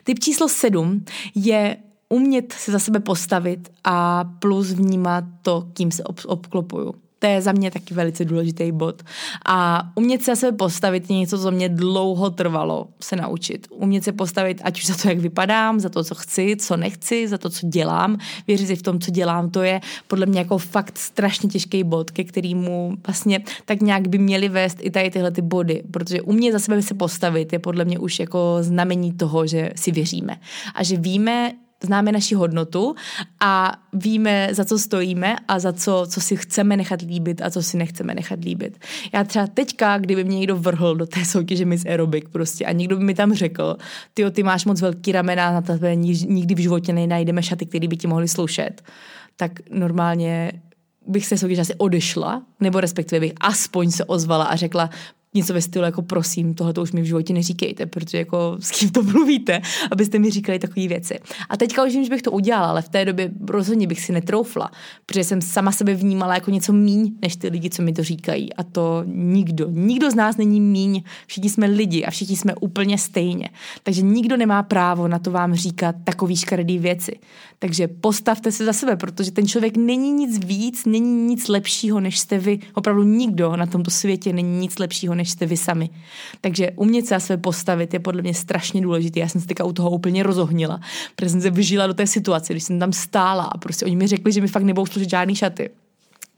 Typ číslo sedm je umět se za sebe postavit a plus vnímat to, kým se ob- obklopuju. To je za mě taky velice důležitý bod. A umět se sebe postavit je něco, co mě dlouho trvalo se naučit. Umět se postavit ať už za to, jak vypadám, za to, co chci, co nechci, za to, co dělám. Věřit si v tom, co dělám, to je podle mě jako fakt strašně těžký bod, ke kterému vlastně tak nějak by měly vést i tady tyhle ty body. Protože umět za sebe se postavit je podle mě už jako znamení toho, že si věříme. A že víme, známe naši hodnotu a víme, za co stojíme a za co, co si chceme nechat líbit a co si nechceme nechat líbit. Já třeba teďka, kdyby mě někdo vrhl do té soutěže Miss Aerobic prostě a někdo by mi tam řekl, ty ty máš moc velký ramena, na tebe nikdy v životě nenajdeme šaty, které by ti mohly slušet, tak normálně bych se soutěže asi odešla, nebo respektive bych aspoň se ozvala a řekla, něco ve stylu jako prosím, tohle to už mi v životě neříkejte, protože jako <laughs> s kým to mluvíte, abyste mi říkali takové věci. A teďka už vím, že bych to udělala, ale v té době rozhodně bych si netroufla, protože jsem sama sebe vnímala jako něco míň, než ty lidi, co mi to říkají. A to nikdo, nikdo z nás není míň, všichni jsme lidi a všichni jsme úplně stejně. Takže nikdo nemá právo na to vám říkat takový škaredý věci. Takže postavte se za sebe, protože ten člověk není nic víc, není nic lepšího, než jste vy. Opravdu nikdo na tomto světě není nic lepšího, než jste vy sami. Takže umět se své postavit je podle mě strašně důležité. Já jsem se teďka u toho úplně rozohnila, protože jsem se vyžila do té situace, když jsem tam stála a prostě oni mi řekli, že mi fakt nebudou složit žádný šaty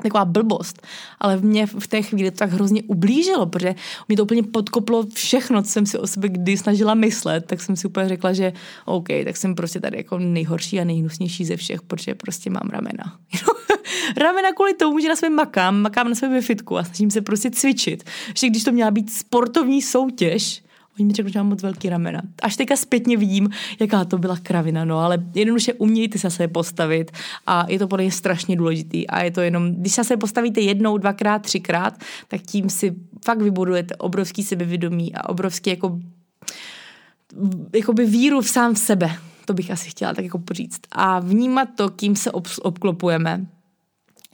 taková blbost, ale v mě v té chvíli to tak hrozně ublížilo, protože mě to úplně podkoplo všechno, co jsem si o sebe kdy snažila myslet, tak jsem si úplně řekla, že OK, tak jsem prostě tady jako nejhorší a nejhnusnější ze všech, protože prostě mám ramena. <laughs> ramena kvůli tomu, že na svém makám, makám na svém fitku a snažím se prostě cvičit. Že když to měla být sportovní soutěž, Oni mi řekli, že mám moc velký ramena. Až teďka zpětně vidím, jaká to byla kravina, no, ale jednoduše umějte se se postavit a je to podle mě strašně důležitý a je to jenom, když se postavíte jednou, dvakrát, třikrát, tak tím si fakt vybudujete obrovský sebevědomí a obrovský jako jakoby víru v sám v sebe. To bych asi chtěla tak jako poříct. A vnímat to, kým se ob- obklopujeme,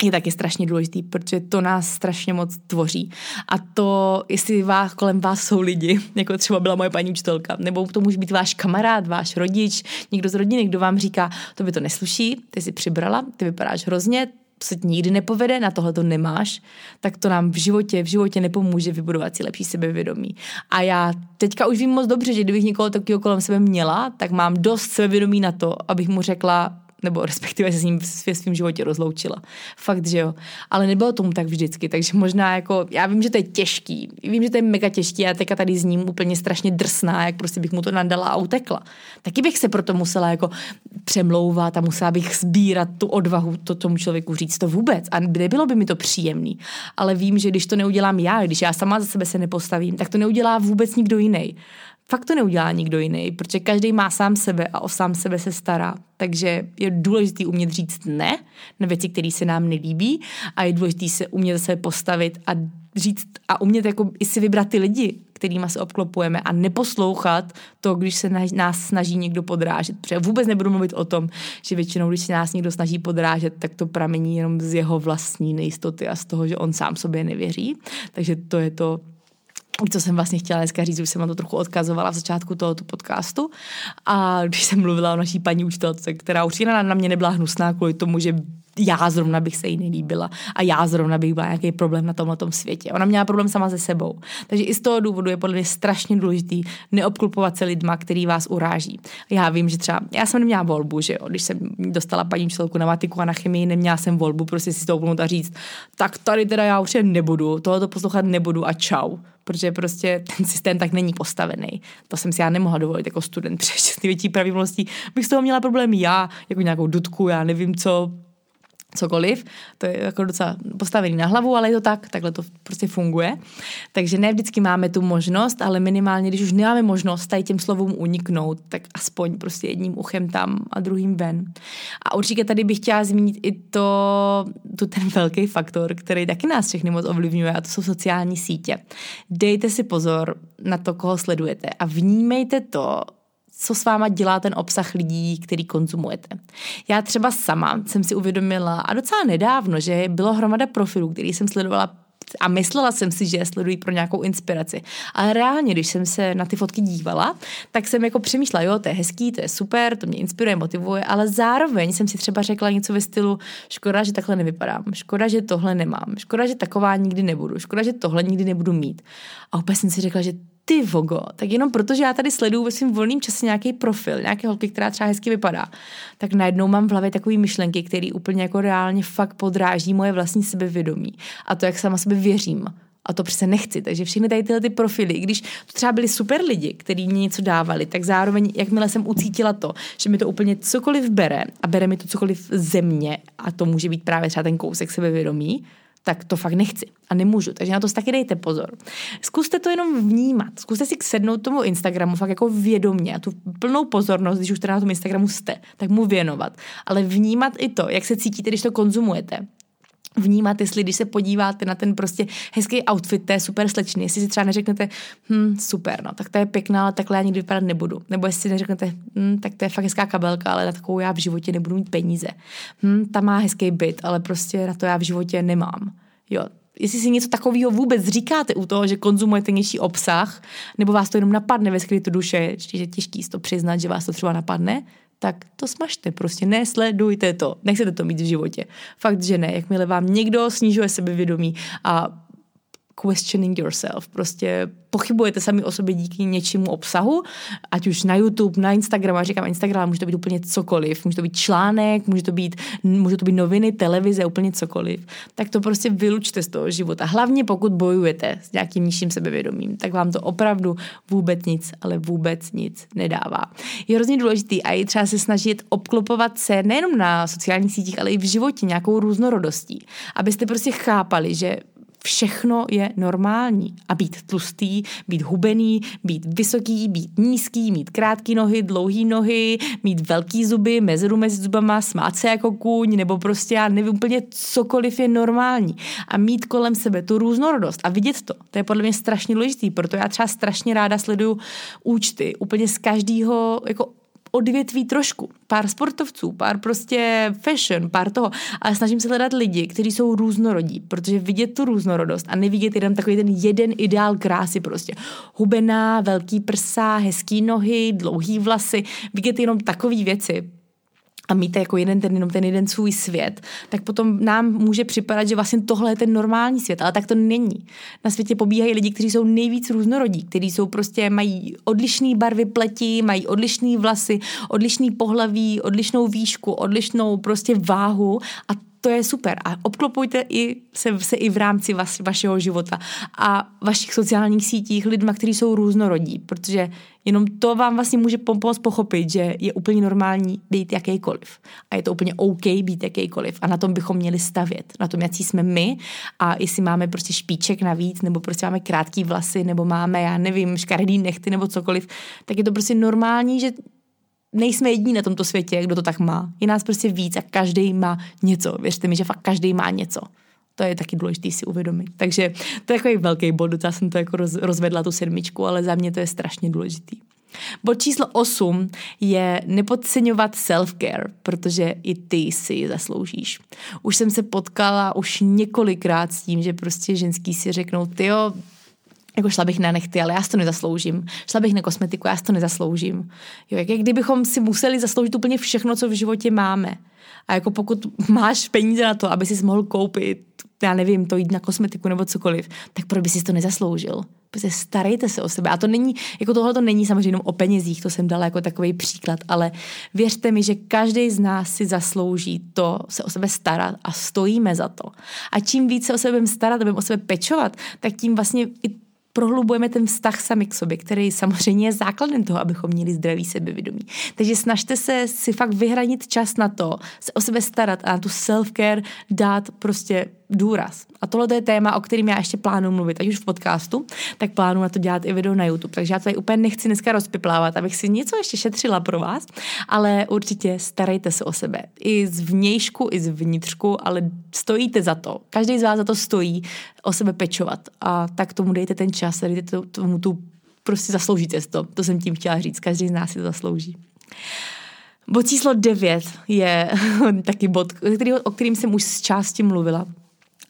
je taky strašně důležitý, protože to nás strašně moc tvoří. A to, jestli vás, kolem vás jsou lidi, <laughs> jako třeba byla moje paní učitelka, nebo to může být váš kamarád, váš rodič, někdo z rodiny, kdo vám říká, to by to nesluší, ty jsi přibrala, ty vypadáš hrozně, se ti nikdy nepovede, na tohle to nemáš, tak to nám v životě, v životě nepomůže vybudovat si lepší sebevědomí. A já teďka už vím moc dobře, že kdybych někoho takového kolem sebe měla, tak mám dost sebevědomí na to, abych mu řekla, nebo respektive se s ním v svém životě rozloučila. Fakt, že jo. Ale nebylo tomu tak vždycky, takže možná jako, já vím, že to je těžký, vím, že to je mega těžký a teďka tady s ním úplně strašně drsná, jak prostě bych mu to nadala a utekla. Taky bych se proto musela jako přemlouvat a musela bych sbírat tu odvahu to tomu člověku říct to vůbec. A nebylo by mi to příjemný. Ale vím, že když to neudělám já, když já sama za sebe se nepostavím, tak to neudělá vůbec nikdo jiný fakt to neudělá nikdo jiný, protože každý má sám sebe a o sám sebe se stará. Takže je důležité umět říct ne na věci, které se nám nelíbí a je důležité se umět se postavit a říct a umět jako i si vybrat ty lidi, kterými se obklopujeme a neposlouchat to, když se nás snaží někdo podrážet. Protože vůbec nebudu mluvit o tom, že většinou, když se nás někdo snaží podrážet, tak to pramení jenom z jeho vlastní nejistoty a z toho, že on sám sobě nevěří. Takže to je to co jsem vlastně chtěla dneska říct, už jsem vám to trochu odkazovala v začátku tohoto podcastu. A když jsem mluvila o naší paní učitelce, která určitě na mě nebyla hnusná kvůli tomu, že já zrovna bych se jí nelíbila a já zrovna bych byla nějaký problém na tomhle světě. Ona měla problém sama se sebou. Takže i z toho důvodu je podle mě strašně důležitý neobklopovat se lidma, který vás uráží. Já vím, že třeba, já jsem neměla volbu, že jo, když jsem dostala paní učitelku na matiku a na chemii, neměla jsem volbu prostě si to a říct, tak tady teda já už nebudu, tohoto poslouchat nebudu a čau protože prostě ten systém tak není postavený. To jsem si já nemohla dovolit jako student, <laughs> protože s největší pravděpodobností bych z toho měla problém já, jako nějakou dudku, já nevím co, cokoliv. To je jako docela postavený na hlavu, ale je to tak, takhle to prostě funguje. Takže ne vždycky máme tu možnost, ale minimálně, když už nemáme možnost tady těm slovům uniknout, tak aspoň prostě jedním uchem tam a druhým ven. A určitě tady bych chtěla zmínit i to, tu ten velký faktor, který taky nás všechny moc ovlivňuje a to jsou sociální sítě. Dejte si pozor na to, koho sledujete a vnímejte to, co s váma dělá ten obsah lidí, který konzumujete. Já třeba sama jsem si uvědomila a docela nedávno, že bylo hromada profilů, který jsem sledovala a myslela jsem si, že je sledují pro nějakou inspiraci. Ale reálně, když jsem se na ty fotky dívala, tak jsem jako přemýšlela, jo, to je hezký, to je super, to mě inspiruje, motivuje, ale zároveň jsem si třeba řekla něco ve stylu, škoda, že takhle nevypadám, škoda, že tohle nemám, škoda, že taková nikdy nebudu, škoda, že tohle nikdy nebudu mít. A opět jsem si řekla, že ty vogo, tak jenom protože já tady sleduju ve svém volném čase nějaký profil, nějaké holky, která třeba hezky vypadá, tak najednou mám v hlavě takové myšlenky, které úplně jako reálně fakt podráží moje vlastní sebevědomí a to, jak sama sebe věřím. A to přece nechci. Takže všechny tady tyhle ty profily, když to třeba byli super lidi, kteří mě něco dávali, tak zároveň, jakmile jsem ucítila to, že mi to úplně cokoliv bere a bere mi to cokoliv ze mě, a to může být právě třeba ten kousek sebevědomí, tak to fakt nechci a nemůžu. Takže na to taky dejte pozor. Zkuste to jenom vnímat. Zkuste si sednout tomu Instagramu fakt jako vědomě a tu plnou pozornost, když už teda na tom Instagramu jste, tak mu věnovat. Ale vnímat i to, jak se cítíte, když to konzumujete vnímat, jestli když se podíváte na ten prostě hezký outfit té super slečny, jestli si třeba neřeknete, hm, super, no, tak to je pěkná, ale takhle já nikdy vypadat nebudu. Nebo jestli si neřeknete, hm, tak to je fakt hezká kabelka, ale na takovou já v životě nebudu mít peníze. Hm, ta má hezký byt, ale prostě na to já v životě nemám. Jo, jestli si něco takového vůbec říkáte u toho, že konzumujete něčí obsah, nebo vás to jenom napadne ve skrytu duše, že je těžký to přiznat, že vás to třeba napadne, tak to smažte, prostě nesledujte to, nechcete to mít v životě. Fakt, že ne, jakmile vám někdo snižuje sebevědomí a questioning yourself. Prostě pochybujete sami o sobě díky něčemu obsahu, ať už na YouTube, na Instagram, a říkám Instagram, může to být úplně cokoliv, může to být článek, může to být, může to být noviny, televize, úplně cokoliv, tak to prostě vylučte z toho života. Hlavně pokud bojujete s nějakým nižším sebevědomím, tak vám to opravdu vůbec nic, ale vůbec nic nedává. Je hrozně důležitý a je třeba se snažit obklopovat se nejenom na sociálních sítích, ale i v životě nějakou různorodostí, abyste prostě chápali, že všechno je normální. A být tlustý, být hubený, být vysoký, být nízký, mít krátké nohy, dlouhé nohy, mít velký zuby, mezeru mezi zubama, smát se jako kůň, nebo prostě já nevím, úplně cokoliv je normální. A mít kolem sebe tu různorodost a vidět to, to je podle mě strašně důležitý, proto já třeba strašně ráda sleduju účty úplně z každého jako odvětví trošku. Pár sportovců, pár prostě fashion, pár toho. Ale snažím se hledat lidi, kteří jsou různorodí, protože vidět tu různorodost a nevidět jenom takový ten jeden ideál krásy prostě. Hubená, velký prsa, hezký nohy, dlouhý vlasy, vidět jenom takové věci, a mít jako jeden ten, jenom ten jeden svůj svět, tak potom nám může připadat, že vlastně tohle je ten normální svět, ale tak to není. Na světě pobíhají lidi, kteří jsou nejvíc různorodí, kteří jsou prostě, mají odlišné barvy pleti, mají odlišné vlasy, odlišný pohlaví, odlišnou výšku, odlišnou prostě váhu a to je super. A obklopujte i se, se i v rámci vas, vašeho života a vašich sociálních sítích lidma, kteří jsou různorodí, protože jenom to vám vlastně může pomoct pochopit, že je úplně normální být jakýkoliv. A je to úplně OK být jakýkoliv. A na tom bychom měli stavět. Na tom, jaký jsme my a jestli máme prostě špíček navíc, nebo prostě máme krátký vlasy, nebo máme, já nevím, škaredý nechty, nebo cokoliv, tak je to prostě normální, že nejsme jediní na tomto světě, kdo to tak má. Je nás prostě víc a každý má něco. Věřte mi, že fakt každý má něco. To je taky důležité si uvědomit. Takže to je takový velký bod, já jsem to jako roz, rozvedla tu sedmičku, ale za mě to je strašně důležitý. Bod číslo 8 je nepodceňovat self-care, protože i ty si zasloužíš. Už jsem se potkala už několikrát s tím, že prostě ženský si řeknou, ty jo, jako šla bych na nechty, ale já si to nezasloužím. Šla bych na kosmetiku, já si to nezasloužím. Jo, jak, jak kdybychom si museli zasloužit úplně všechno, co v životě máme. A jako pokud máš peníze na to, aby si mohl koupit, já nevím, to jít na kosmetiku nebo cokoliv, tak proč by si to nezasloužil? Prostě starejte se o sebe. A to není, jako tohle to není samozřejmě jenom o penězích, to jsem dala jako takový příklad, ale věřte mi, že každý z nás si zaslouží to se o sebe starat a stojíme za to. A čím více o sebe starat budeme o sebe pečovat, tak tím vlastně i prohlubujeme ten vztah sami k sobě, který samozřejmě je základem toho, abychom měli zdravý sebevědomí. Takže snažte se si fakt vyhranit čas na to, se o sebe starat a na tu self-care dát prostě důraz. A tohle je téma, o kterém já ještě plánuju mluvit, ať už v podcastu, tak plánuju na to dělat i video na YouTube. Takže já tady úplně nechci dneska rozpiplávat, abych si něco ještě šetřila pro vás, ale určitě starejte se o sebe. I z vnějšku, i z vnitřku, ale stojíte za to. Každý z vás za to stojí o sebe pečovat. A tak tomu dejte ten čas, dejte tomu tu, prostě zasloužíte to. To jsem tím chtěla říct. Každý z nás si to zaslouží. Bod číslo 9 je <laughs> taky bod, o kterým jsem už z části mluvila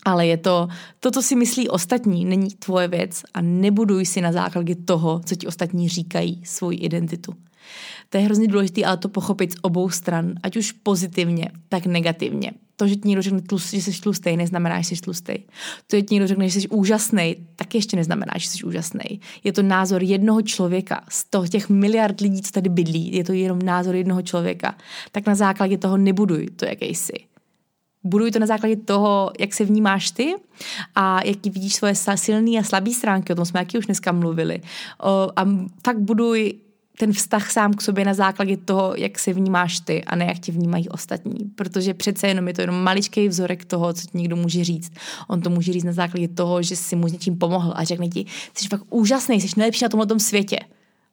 ale je to, to, co si myslí ostatní, není tvoje věc a nebuduj si na základě toho, co ti ostatní říkají, svoji identitu. To je hrozně důležité, ale to pochopit z obou stran, ať už pozitivně, tak negativně. To, že ti někdo řekne, že jsi tlustý, neznamená, že jsi tlustý. To, že ti někdo řekne, že jsi úžasný, tak ještě neznamená, že jsi úžasný. Je to názor jednoho člověka. Z toho těch miliard lidí, co tady bydlí, je to jenom názor jednoho člověka. Tak na základě toho nebuduj to, jaký jsi buduj to na základě toho, jak se vnímáš ty a jaký vidíš svoje silné a slabé stránky, o tom jsme taky už dneska mluvili. A fakt buduj ten vztah sám k sobě na základě toho, jak se vnímáš ty a ne jak tě vnímají ostatní. Protože přece jenom je to jenom maličký vzorek toho, co ti někdo může říct. On to může říct na základě toho, že si mu s něčím pomohl a řekne ti, jsi fakt úžasný, jsi nejlepší na tomhle světě.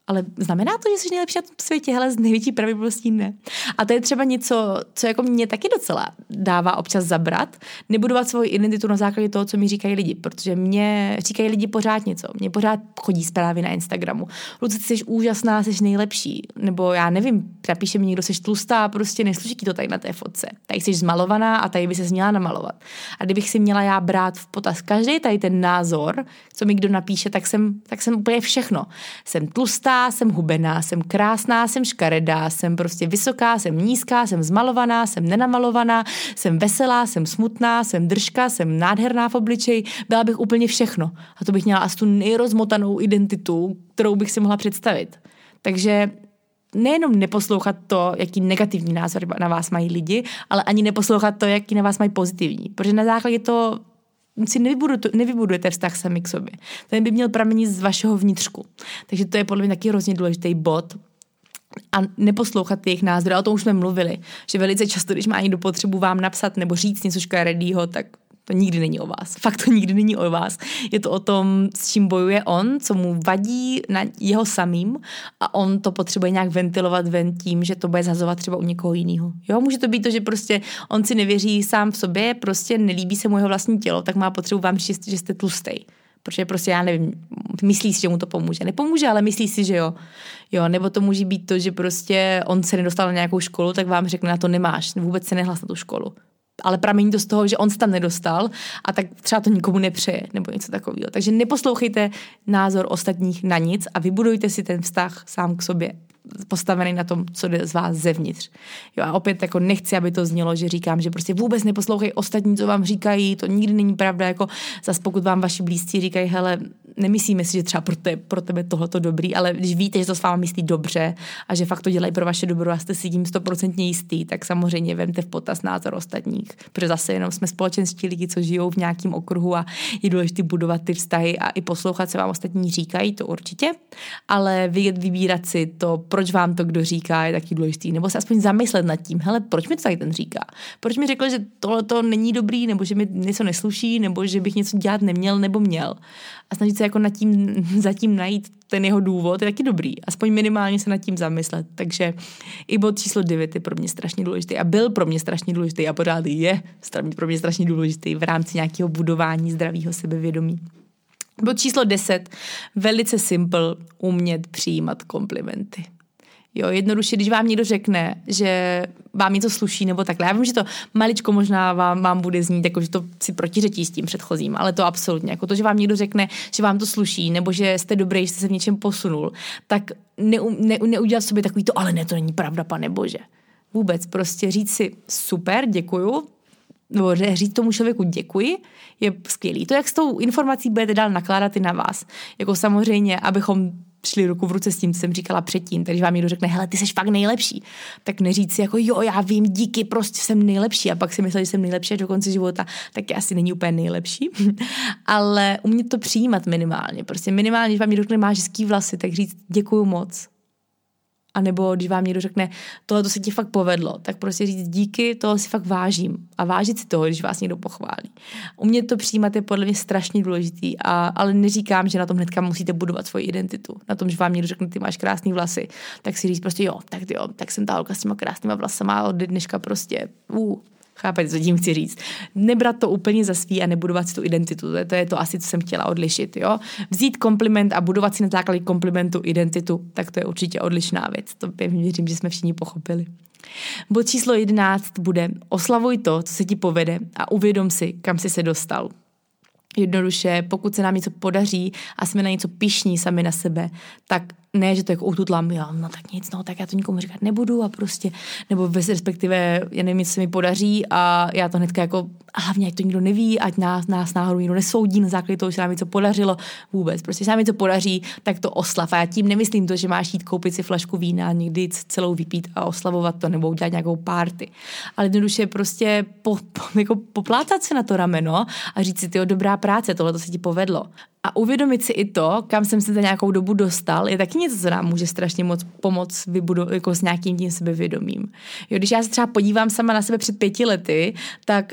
Ale znamená to, že jsi nejlepší na tom světě? Hele, z největší pravděpodobností ne. A to je třeba něco, co jako mě taky docela dává občas zabrat. Nebudovat svoji identitu na základě toho, co mi říkají lidi, protože mě říkají lidi pořád něco. Mě pořád chodí zprávy na Instagramu. Luci, jsi úžasná, jsi nejlepší. Nebo já nevím, napíše mi někdo, jsi tlustá, prostě nesluší to tady na té fotce. Tady jsi zmalovaná a tady by se měla namalovat. A kdybych si měla já brát v potaz každý tady ten názor, co mi kdo napíše, tak jsem, tak jsem úplně všechno. Jsem tlustá, veselá, jsem hubená, jsem krásná, jsem škaredá, jsem prostě vysoká, jsem nízká, jsem zmalovaná, jsem nenamalovaná, jsem veselá, jsem smutná, jsem držka, jsem nádherná v obličeji, byla bych úplně všechno. A to bych měla asi tu nejrozmotanou identitu, kterou bych si mohla představit. Takže nejenom neposlouchat to, jaký negativní názor na vás mají lidi, ale ani neposlouchat to, jaký na vás mají pozitivní. Protože na základě to si nevybudujete vztah sami k sobě. Ten by měl pramenit z vašeho vnitřku. Takže to je podle mě taky hrozně důležitý bod, a neposlouchat jejich názory, o tom už jsme mluvili, že velice často, když má někdo potřebu vám napsat nebo říct něco škaredýho, tak to nikdy není o vás. Fakt to nikdy není o vás. Je to o tom, s čím bojuje on, co mu vadí na jeho samým a on to potřebuje nějak ventilovat ven tím, že to bude zazovat třeba u někoho jiného. Jo, může to být to, že prostě on si nevěří sám v sobě, prostě nelíbí se mu jeho vlastní tělo, tak má potřebu vám říct, že jste tlustej. Protože prostě já nevím, myslí si, že mu to pomůže. Nepomůže, ale myslí si, že jo. Jo, nebo to může být to, že prostě on se nedostal na nějakou školu, tak vám řekne, na to nemáš, vůbec se nehlas na tu školu ale pramení to z toho, že on se tam nedostal a tak třeba to nikomu nepřeje nebo něco takového. Takže neposlouchejte názor ostatních na nic a vybudujte si ten vztah sám k sobě postavený na tom, co jde z vás zevnitř. Jo a opět jako nechci, aby to znělo, že říkám, že prostě vůbec neposlouchej ostatní, co vám říkají, to nikdy není pravda, jako zas pokud vám vaši blízcí říkají, hele, nemyslíme si, že třeba pro, te, pro tebe tohleto dobrý, ale když víte, že to s váma myslí dobře a že fakt to dělají pro vaše dobro a jste si tím stoprocentně jistý, tak samozřejmě vemte v potaz názor ostatních, protože zase jenom jsme společenství lidi, co žijou v nějakém okruhu a je důležité budovat ty vztahy a i poslouchat, co vám ostatní říkají, to určitě, ale vybírat si to, proč vám to kdo říká, je taky důležitý, nebo se aspoň zamyslet nad tím, hele, proč mi to tady ten říká? Proč mi řekl, že tohle to není dobrý, nebo že mi něco nesluší, nebo že bych něco dělat neměl nebo měl? A snažit se jako nad tím, <laughs> zatím najít ten jeho důvod je taky dobrý. Aspoň minimálně se nad tím zamyslet. Takže i bod číslo 9 je pro mě strašně důležitý a byl pro mě strašně důležitý a pořád je pro mě strašně důležitý v rámci nějakého budování zdravého sebevědomí. Bod číslo 10. Velice simple umět přijímat komplimenty. Jo, jednoduše, když vám někdo řekne, že vám něco sluší nebo takhle. Já vím, že to maličko možná vám, vám bude znít, jako že to si protiřečí s tím předchozím, ale to absolutně. Jako to, že vám někdo řekne, že vám to sluší nebo že jste dobrý, že jste se v něčem posunul, tak ne, ne, neudělat sobě takový to, ale ne, to není pravda, pane bože. Vůbec, prostě říct si super, děkuju, nebo říct tomu člověku děkuji, je skvělý. To, jak s tou informací budete dál nakládat i na vás. Jako samozřejmě, abychom šli ruku v ruce s tím, co jsem říkala předtím. Takže vám někdo řekne, hele, ty jsi fakt nejlepší. Tak neříct si jako, jo, já vím, díky, prostě jsem nejlepší. A pak si myslel, že jsem nejlepší do konce života, tak asi není úplně nejlepší. <laughs> Ale umět to přijímat minimálně. Prostě minimálně, když vám někdo řekne, máš hezký vlasy, tak říct děkuju moc. A nebo když vám někdo řekne, tohle to se ti fakt povedlo, tak prostě říct díky, toho si fakt vážím. A vážit si toho, když vás někdo pochválí. Umět to přijímat je podle mě strašně důležitý, a, ale neříkám, že na tom hnedka musíte budovat svoji identitu. Na tom, že vám někdo řekne, ty máš krásný vlasy, tak si říct prostě jo, tak jo, tak jsem ta holka s těma krásnýma vlasama od dneška prostě, uh, Chápete, co tím chci říct? Nebrat to úplně za svý a nebudovat si tu identitu. To je, to je to asi, co jsem chtěla odlišit. Jo? Vzít kompliment a budovat si na základě komplimentu identitu, tak to je určitě odlišná věc. To pevně věřím, že jsme všichni pochopili. Bod číslo 11 bude oslavuj to, co se ti povede a uvědom si, kam jsi se dostal. Jednoduše, pokud se nám něco podaří a jsme na něco pišní sami na sebe, tak ne, že to jako ututlam, jo, no tak nic, no tak já to nikomu říkat nebudu a prostě, nebo bez respektive, já nevím, co se mi podaří a já to hnedka jako, a hlavně ať to nikdo neví, ať nás, nás náhodou nikdo nesoudí na základě toho, že nám něco podařilo, vůbec, prostě se nám něco podaří, tak to oslav. A já tím nemyslím to, že máš jít koupit si flašku vína, někdy celou vypít a oslavovat to, nebo udělat nějakou párty, ale jednoduše prostě po, po, jako poplácat se na to rameno a říct si, ty dobrá práce, tohle to se ti povedlo a uvědomit si i to, kam jsem se za nějakou dobu dostal, je taky něco, co nám může strašně moc pomoct vybudovat jako s nějakým tím sebevědomím. Jo, když já se třeba podívám sama na sebe před pěti lety, tak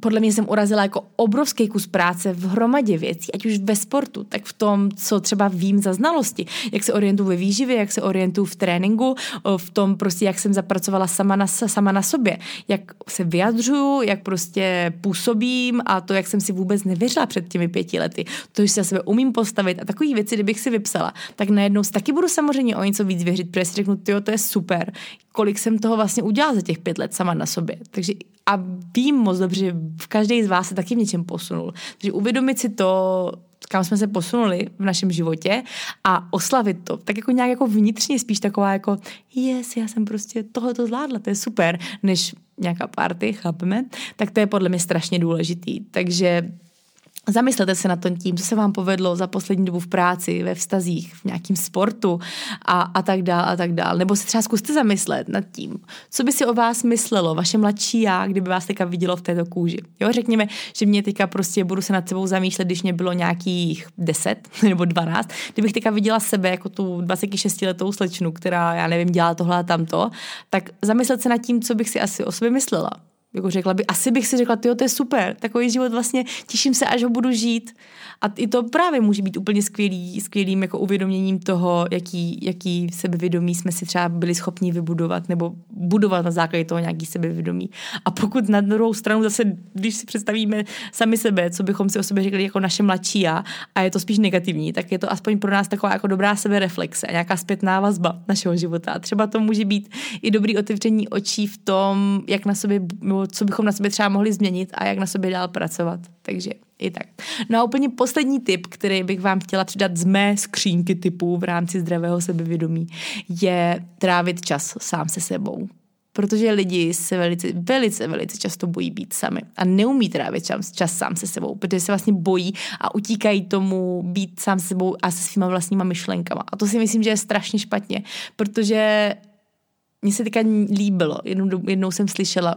podle mě jsem urazila jako obrovský kus práce v hromadě věcí, ať už ve sportu, tak v tom, co třeba vím za znalosti, jak se orientuju ve výživě, jak se orientuju v tréninku, v tom prostě, jak jsem zapracovala sama na, sama na sobě, jak se vyjadřuju, jak prostě působím a to, jak jsem si vůbec nevěřila před těmi pěti lety, to, že se sebe umím postavit a takové věci, kdybych si vypsala, tak najednou taky budu samozřejmě o něco víc věřit, protože si řeknu, to je super, kolik jsem toho vlastně udělala za těch pět let sama na sobě. Takže a vím moc dobře, každý z vás se taky v něčem posunul. Takže uvědomit si to, kam jsme se posunuli v našem životě a oslavit to. Tak jako nějak jako vnitřně spíš taková jako yes, já jsem prostě tohoto zvládla, to je super, než nějaká party, chápeme, tak to je podle mě strašně důležitý. Takže Zamyslete se na to tím, co se vám povedlo za poslední dobu v práci, ve vztazích, v nějakém sportu a, a tak dál a tak dál. Nebo se třeba zkuste zamyslet nad tím, co by si o vás myslelo vaše mladší já, kdyby vás teďka vidělo v této kůži. Jo, řekněme, že mě teďka prostě budu se nad sebou zamýšlet, když mě bylo nějakých 10 <laughs> nebo 12, kdybych teďka viděla sebe jako tu 26-letou slečnu, která, já nevím, dělá tohle a tamto, tak zamyslet se nad tím, co bych si asi o sobě myslela jako řekla by, asi bych si řekla, jo, to je super, takový život vlastně, těším se, až ho budu žít. A i to právě může být úplně skvělý, skvělým jako uvědoměním toho, jaký, jaký sebevědomí jsme si třeba byli schopni vybudovat nebo budovat na základě toho nějaký sebevědomí. A pokud na druhou stranu zase, když si představíme sami sebe, co bychom si o sobě řekli jako naše mladší já, a je to spíš negativní, tak je to aspoň pro nás taková jako dobrá sebereflexe, nějaká zpětná vazba našeho života. A třeba to může být i dobrý otevření očí v tom, jak na sobě, co bychom na sobě třeba mohli změnit a jak na sobě dál pracovat. Takže i tak. No a úplně poslední tip, který bych vám chtěla přidat z mé skřínky typů v rámci zdravého sebevědomí, je trávit čas sám se sebou. Protože lidi se velice, velice, velice často bojí být sami a neumí trávit čas, čas sám se sebou, protože se vlastně bojí a utíkají tomu být sám se sebou a se svýma vlastníma myšlenkama. A to si myslím, že je strašně špatně, protože mně se teďka líbilo, jednou, jednou jsem slyšela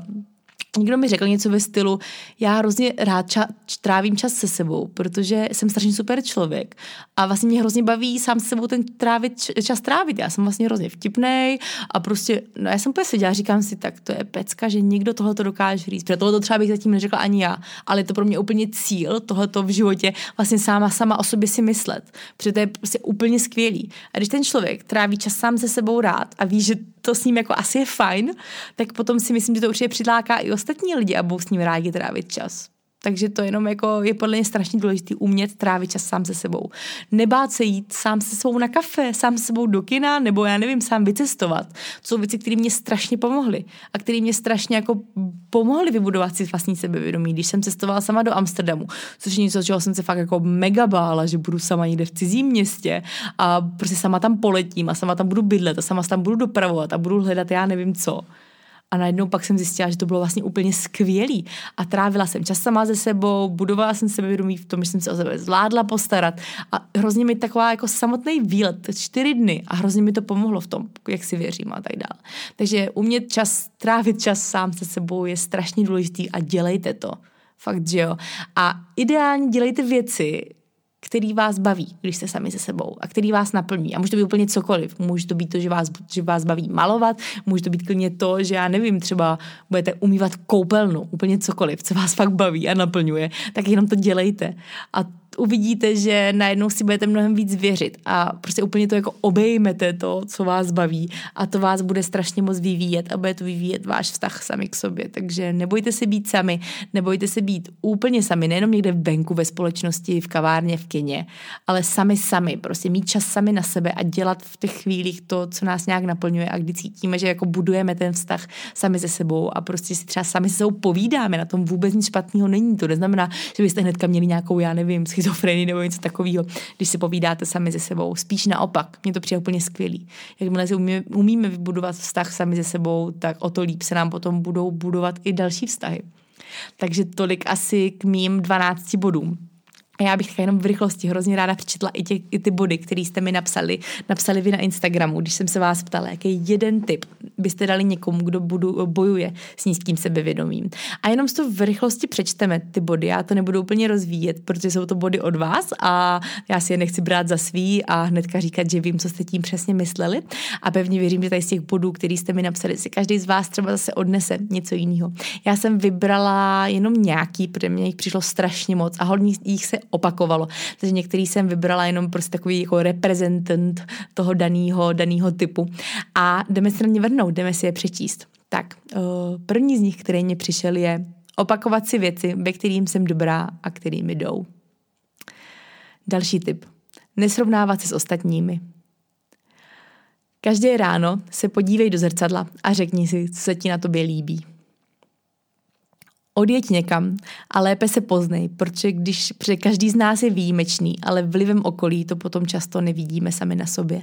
Někdo mi řekl něco ve stylu, já hrozně rád ča- trávím čas se sebou, protože jsem strašně super člověk a vlastně mě hrozně baví sám se sebou ten trávit, čas trávit. Já jsem vlastně hrozně vtipnej a prostě, no já jsem úplně seděla a říkám si, tak to je pecka, že někdo tohle to dokáže říct. Protože tohle třeba bych zatím neřekla ani já, ale je to pro mě úplně cíl tohleto v životě vlastně sama, sama o sobě si myslet, protože to je prostě úplně skvělý. A když ten člověk tráví čas sám se sebou rád a ví, že to s ním jako asi je fajn, tak potom si myslím, že to určitě přidláká i ostatní lidi a budou s ním rádi trávit čas. Takže to jenom jako je podle mě strašně důležité umět trávit čas sám se sebou. Nebát se jít sám se sebou na kafe, sám se sebou do kina, nebo já nevím, sám vycestovat. To jsou věci, které mě strašně pomohly a které mě strašně jako pomohly vybudovat si vlastní sebevědomí. Když jsem cestovala sama do Amsterdamu, což je něco, čeho jsem se fakt jako mega bála, že budu sama někde v cizím městě a prostě sama tam poletím a sama tam budu bydlet a sama tam budu dopravovat a budu hledat já nevím co a najednou pak jsem zjistila, že to bylo vlastně úplně skvělý. A trávila jsem čas sama ze sebou, budovala jsem sebevědomí v tom, že jsem se o sebe zvládla postarat. A hrozně mi taková jako samotný výlet, čtyři dny, a hrozně mi to pomohlo v tom, jak si věřím a tak dále. Takže umět čas, trávit čas sám se sebou je strašně důležitý a dělejte to. Fakt, že jo. A ideálně dělejte věci, který vás baví, když jste sami se sebou a který vás naplní. A může to být úplně cokoliv. Může to být to, že vás, že vás baví malovat, může to být klidně to, že já nevím, třeba budete umývat koupelnu, úplně cokoliv, co vás fakt baví a naplňuje, tak jenom to dělejte. A uvidíte, že najednou si budete mnohem víc věřit. A prostě úplně to jako obejmete to, co vás baví. A to vás bude strašně moc vyvíjet a bude to vyvíjet váš vztah sami k sobě. Takže nebojte se být sami, nebojte se být úplně sami, nejenom někde venku, ve společnosti, v kavárně, v kině, ale sami sami, prostě mít čas sami na sebe a dělat v těch chvílích to, co nás nějak naplňuje a kdy cítíme, že jako budujeme ten vztah sami se sebou a prostě si třeba sami se sebou povídáme, na tom vůbec nic špatného není. To neznamená, že byste hnedka měli nějakou, já nevím, schizofrenii nebo něco takového, když si povídáte sami se sebou. Spíš naopak, mě to přijde úplně skvělý. Jakmile si umíme, umíme vybudovat vztah sami se sebou, tak o to líp se nám potom budou budovat i další vztahy. Takže tolik asi k mým 12 bodům. A já bych jenom v rychlosti hrozně ráda přečetla i, tě, i ty body, které jste mi napsali. Napsali vy na Instagramu, když jsem se vás ptala, jaký jeden tip byste dali někomu, kdo budu, bojuje s nízkým sebevědomím. A jenom si to v rychlosti přečteme ty body. Já to nebudu úplně rozvíjet, protože jsou to body od vás a já si je nechci brát za svý a hnedka říkat, že vím, co jste tím přesně mysleli. A pevně věřím, že tady z těch bodů, který jste mi napsali, si každý z vás třeba zase odnese něco jiného. Já jsem vybrala jenom nějaký, protože mě jich přišlo strašně moc a hodně jich se opakovalo. Takže některý jsem vybrala jenom prostě takový jako reprezentant toho daného daného typu. A jdeme se na ně vrhnout, jdeme si je přečíst. Tak, eh, první z nich, který mě přišel, je opakovat si věci, ve kterým jsem dobrá a kterými jdou. Další tip. Nesrovnávat se s ostatními. Každé ráno se podívej do zrcadla a řekni si, co se ti na tobě líbí. Odjeď někam a lépe se poznej, protože když protože každý z nás je výjimečný, ale vlivem okolí to potom často nevidíme sami na sobě.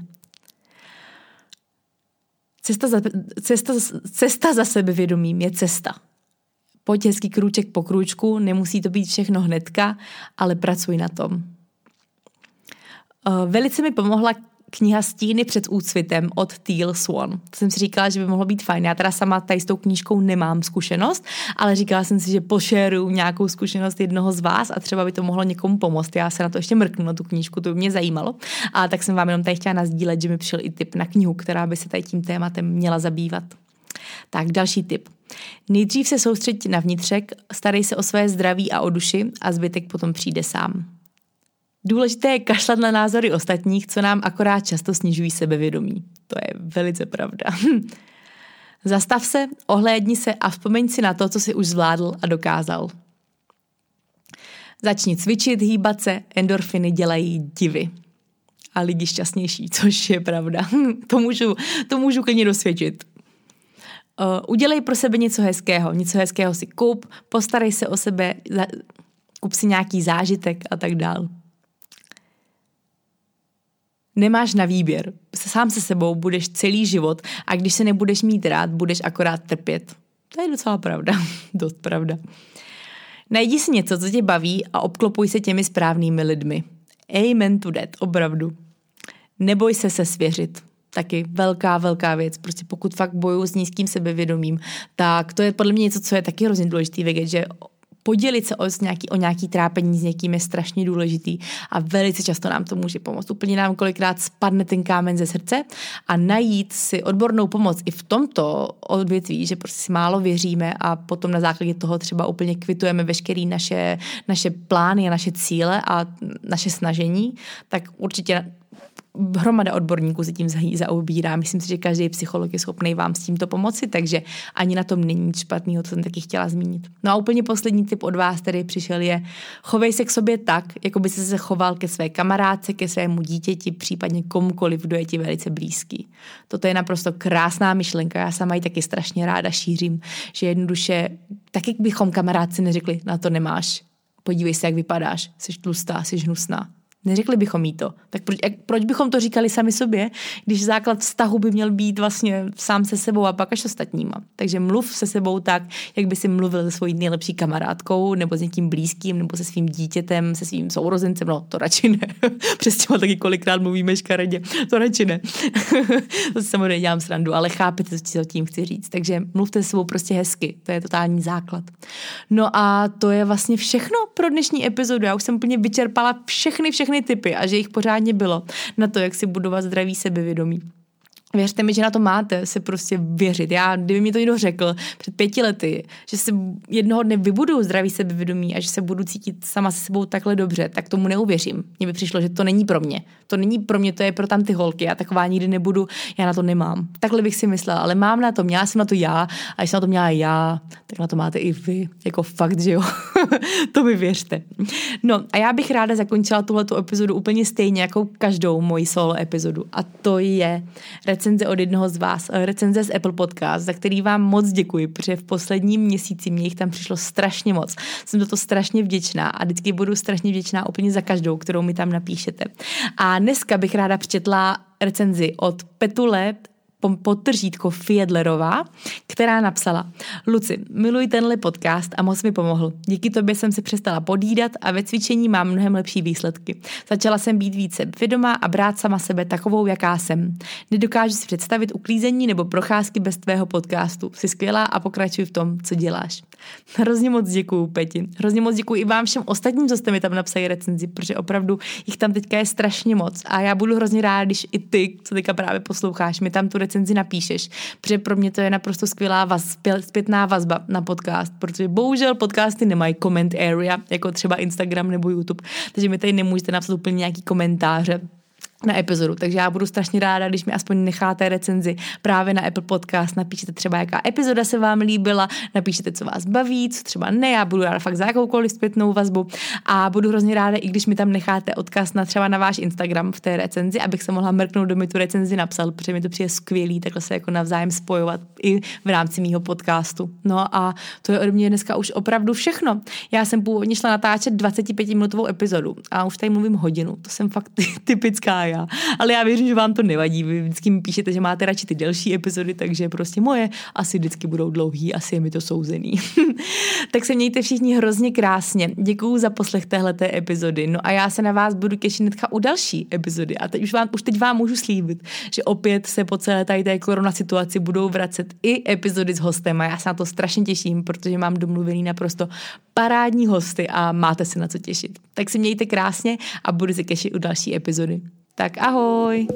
Cesta za, cesta, cesta za sebevědomím je cesta. Pojď hezký krůček po krůčku, nemusí to být všechno hnedka, ale pracuj na tom. Eh, velice mi pomohla kniha Stíny před úcvitem od Teal Swan. To jsem si říkala, že by mohlo být fajn. Já teda sama tady s tou knížkou nemám zkušenost, ale říkala jsem si, že pošeru nějakou zkušenost jednoho z vás a třeba by to mohlo někomu pomoct. Já se na to ještě mrknu, na tu knížku, to by mě zajímalo. A tak jsem vám jenom tady chtěla nazdílet, že mi přišel i tip na knihu, která by se tady tím tématem měla zabývat. Tak další tip. Nejdřív se soustředit na vnitřek, starej se o své zdraví a o duši a zbytek potom přijde sám. Důležité je kašlat na názory ostatních, co nám akorát často snižují sebevědomí. To je velice pravda. <laughs> Zastav se, ohlédni se a vzpomeň si na to, co si už zvládl a dokázal. Začni cvičit, hýbat se, endorfiny dělají divy. A lidi šťastnější, <laughs> což je pravda. <laughs> to, můžu, to můžu klidně dosvědčit. Uh, udělej pro sebe něco hezkého. Něco hezkého si kup, postarej se o sebe, kup si nějaký zážitek a tak dál. Nemáš na výběr. Sám se sebou budeš celý život a když se nebudeš mít rád, budeš akorát trpět. To je docela pravda. <laughs> Dost pravda. Najdi si něco, co tě baví a obklopuj se těmi správnými lidmi. Amen to that, opravdu. Neboj se se svěřit. Taky velká, velká věc. Prostě pokud fakt bojuju s nízkým sebevědomím, tak to je podle mě něco, co je taky hrozně důležité vědět, že podělit se o nějaký, o nějaký trápení s někým je strašně důležitý a velice často nám to může pomoct. Úplně nám kolikrát spadne ten kámen ze srdce a najít si odbornou pomoc i v tomto odvětví, že prostě si málo věříme a potom na základě toho třeba úplně kvitujeme veškeré naše, naše plány a naše cíle a naše snažení, tak určitě hromada odborníků se tím zaobírá. Myslím si, že každý psycholog je schopný vám s tímto pomoci, takže ani na tom není nic špatného, to jsem taky chtěla zmínit. No a úplně poslední tip od vás, který přišel, je chovej se k sobě tak, jako by se se choval ke své kamarádce, ke svému dítěti, případně komukoliv, kdo je ti velice blízký. Toto je naprosto krásná myšlenka, já sama ji taky strašně ráda šířím, že jednoduše, tak jak bychom kamarádci neřekli, na to nemáš, podívej se, jak vypadáš, jsi tlustá, jsi hnusná, Neřekli bychom jí to. Tak proč, jak, proč bychom to říkali sami sobě, když základ vztahu by měl být vlastně sám se sebou a pak až ostatníma. Takže mluv se sebou tak, jak by si mluvil se svojí nejlepší kamarádkou, nebo s někým blízkým, nebo se svým dítětem, se svým sourozencem. No, to radši ne. <laughs> Přes těma taky kolikrát mluvíme škaredě. To radši ne. <laughs> to samozřejmě dělám srandu, ale chápete, co tím chci říct. Takže mluvte se sebou prostě hezky. To je totální základ. No a to je vlastně všechno pro dnešní epizodu. Já už jsem úplně vyčerpala všechny, všechny všechny typy a že jich pořádně bylo na to, jak si budovat zdravý sebevědomí. Věřte mi, že na to máte se prostě věřit. Já, kdyby mi to někdo řekl před pěti lety, že se jednoho dne vybudu zdravý sebevědomí a že se budu cítit sama se sebou takhle dobře, tak tomu neuvěřím. Mně by přišlo, že to není pro mě. To není pro mě, to je pro tam ty holky. Já taková nikdy nebudu, já na to nemám. Takhle bych si myslela, ale mám na to, měla jsem na to já a když jsem na to měla já, tak na to máte i vy. Jako fakt, že jo. <laughs> to mi věřte. No a já bych ráda zakončila tuhletu epizodu úplně stejně jako každou moji solo epizodu. A to je recenze od jednoho z vás, eh, recenze z Apple Podcast, za který vám moc děkuji, protože v posledním měsíci mě jich tam přišlo strašně moc. Jsem za to strašně vděčná a vždycky budu strašně vděčná úplně za každou, kterou mi tam napíšete. A dneska bych ráda přečetla recenzi od Petule podtržítko Fiedlerová, která napsala Luci, miluji tenhle podcast a moc mi pomohl. Díky tobě jsem se přestala podídat a ve cvičení mám mnohem lepší výsledky. Začala jsem být více vědomá a brát sama sebe takovou, jaká jsem. Nedokážu si představit uklízení nebo procházky bez tvého podcastu. Jsi skvělá a pokračuj v tom, co děláš. Hrozně moc děkuju, Peti. Hrozně moc děkuji i vám všem ostatním, co jste mi tam napsali recenzi, protože opravdu jich tam teďka je strašně moc a já budu hrozně ráda, když i ty, co teďka právě posloucháš, mi tam tu recenzi napíšeš, protože pro mě to je naprosto skvělá vaz, zpětná vazba na podcast, protože bohužel podcasty nemají comment area, jako třeba Instagram nebo YouTube, takže mi tady nemůžete napsat úplně nějaký komentáře, na epizodu. Takže já budu strašně ráda, když mi aspoň necháte recenzi právě na Apple Podcast. Napíšete třeba, jaká epizoda se vám líbila, napíšete, co vás baví, co třeba ne. Já budu ráda fakt za jakoukoliv zpětnou vazbu a budu hrozně ráda, i když mi tam necháte odkaz na třeba na váš Instagram v té recenzi, abych se mohla mrknout, kdo mi tu recenzi napsal, protože mi to přijde skvělý, takhle se jako navzájem spojovat i v rámci mýho podcastu. No a to je ode mě dneska už opravdu všechno. Já jsem původně šla natáčet 25-minutovou epizodu a už tady mluvím hodinu. To jsem fakt <laughs> typická já. Ale já věřím, že vám to nevadí. Vy vždycky mi píšete, že máte radši ty delší epizody, takže prostě moje asi vždycky budou dlouhý, asi je mi to souzený. <laughs> tak se mějte všichni hrozně krásně. Děkuju za poslech téhleté epizody. No a já se na vás budu těšit netka u další epizody. A teď už, vám, už teď vám můžu slíbit, že opět se po celé tady té korona situaci budou vracet i epizody s hostem a já se na to strašně těším, protože mám domluvený naprosto parádní hosty a máte se na co těšit. Tak se mějte krásně a budu se těšit u další epizody. Tak ahoj!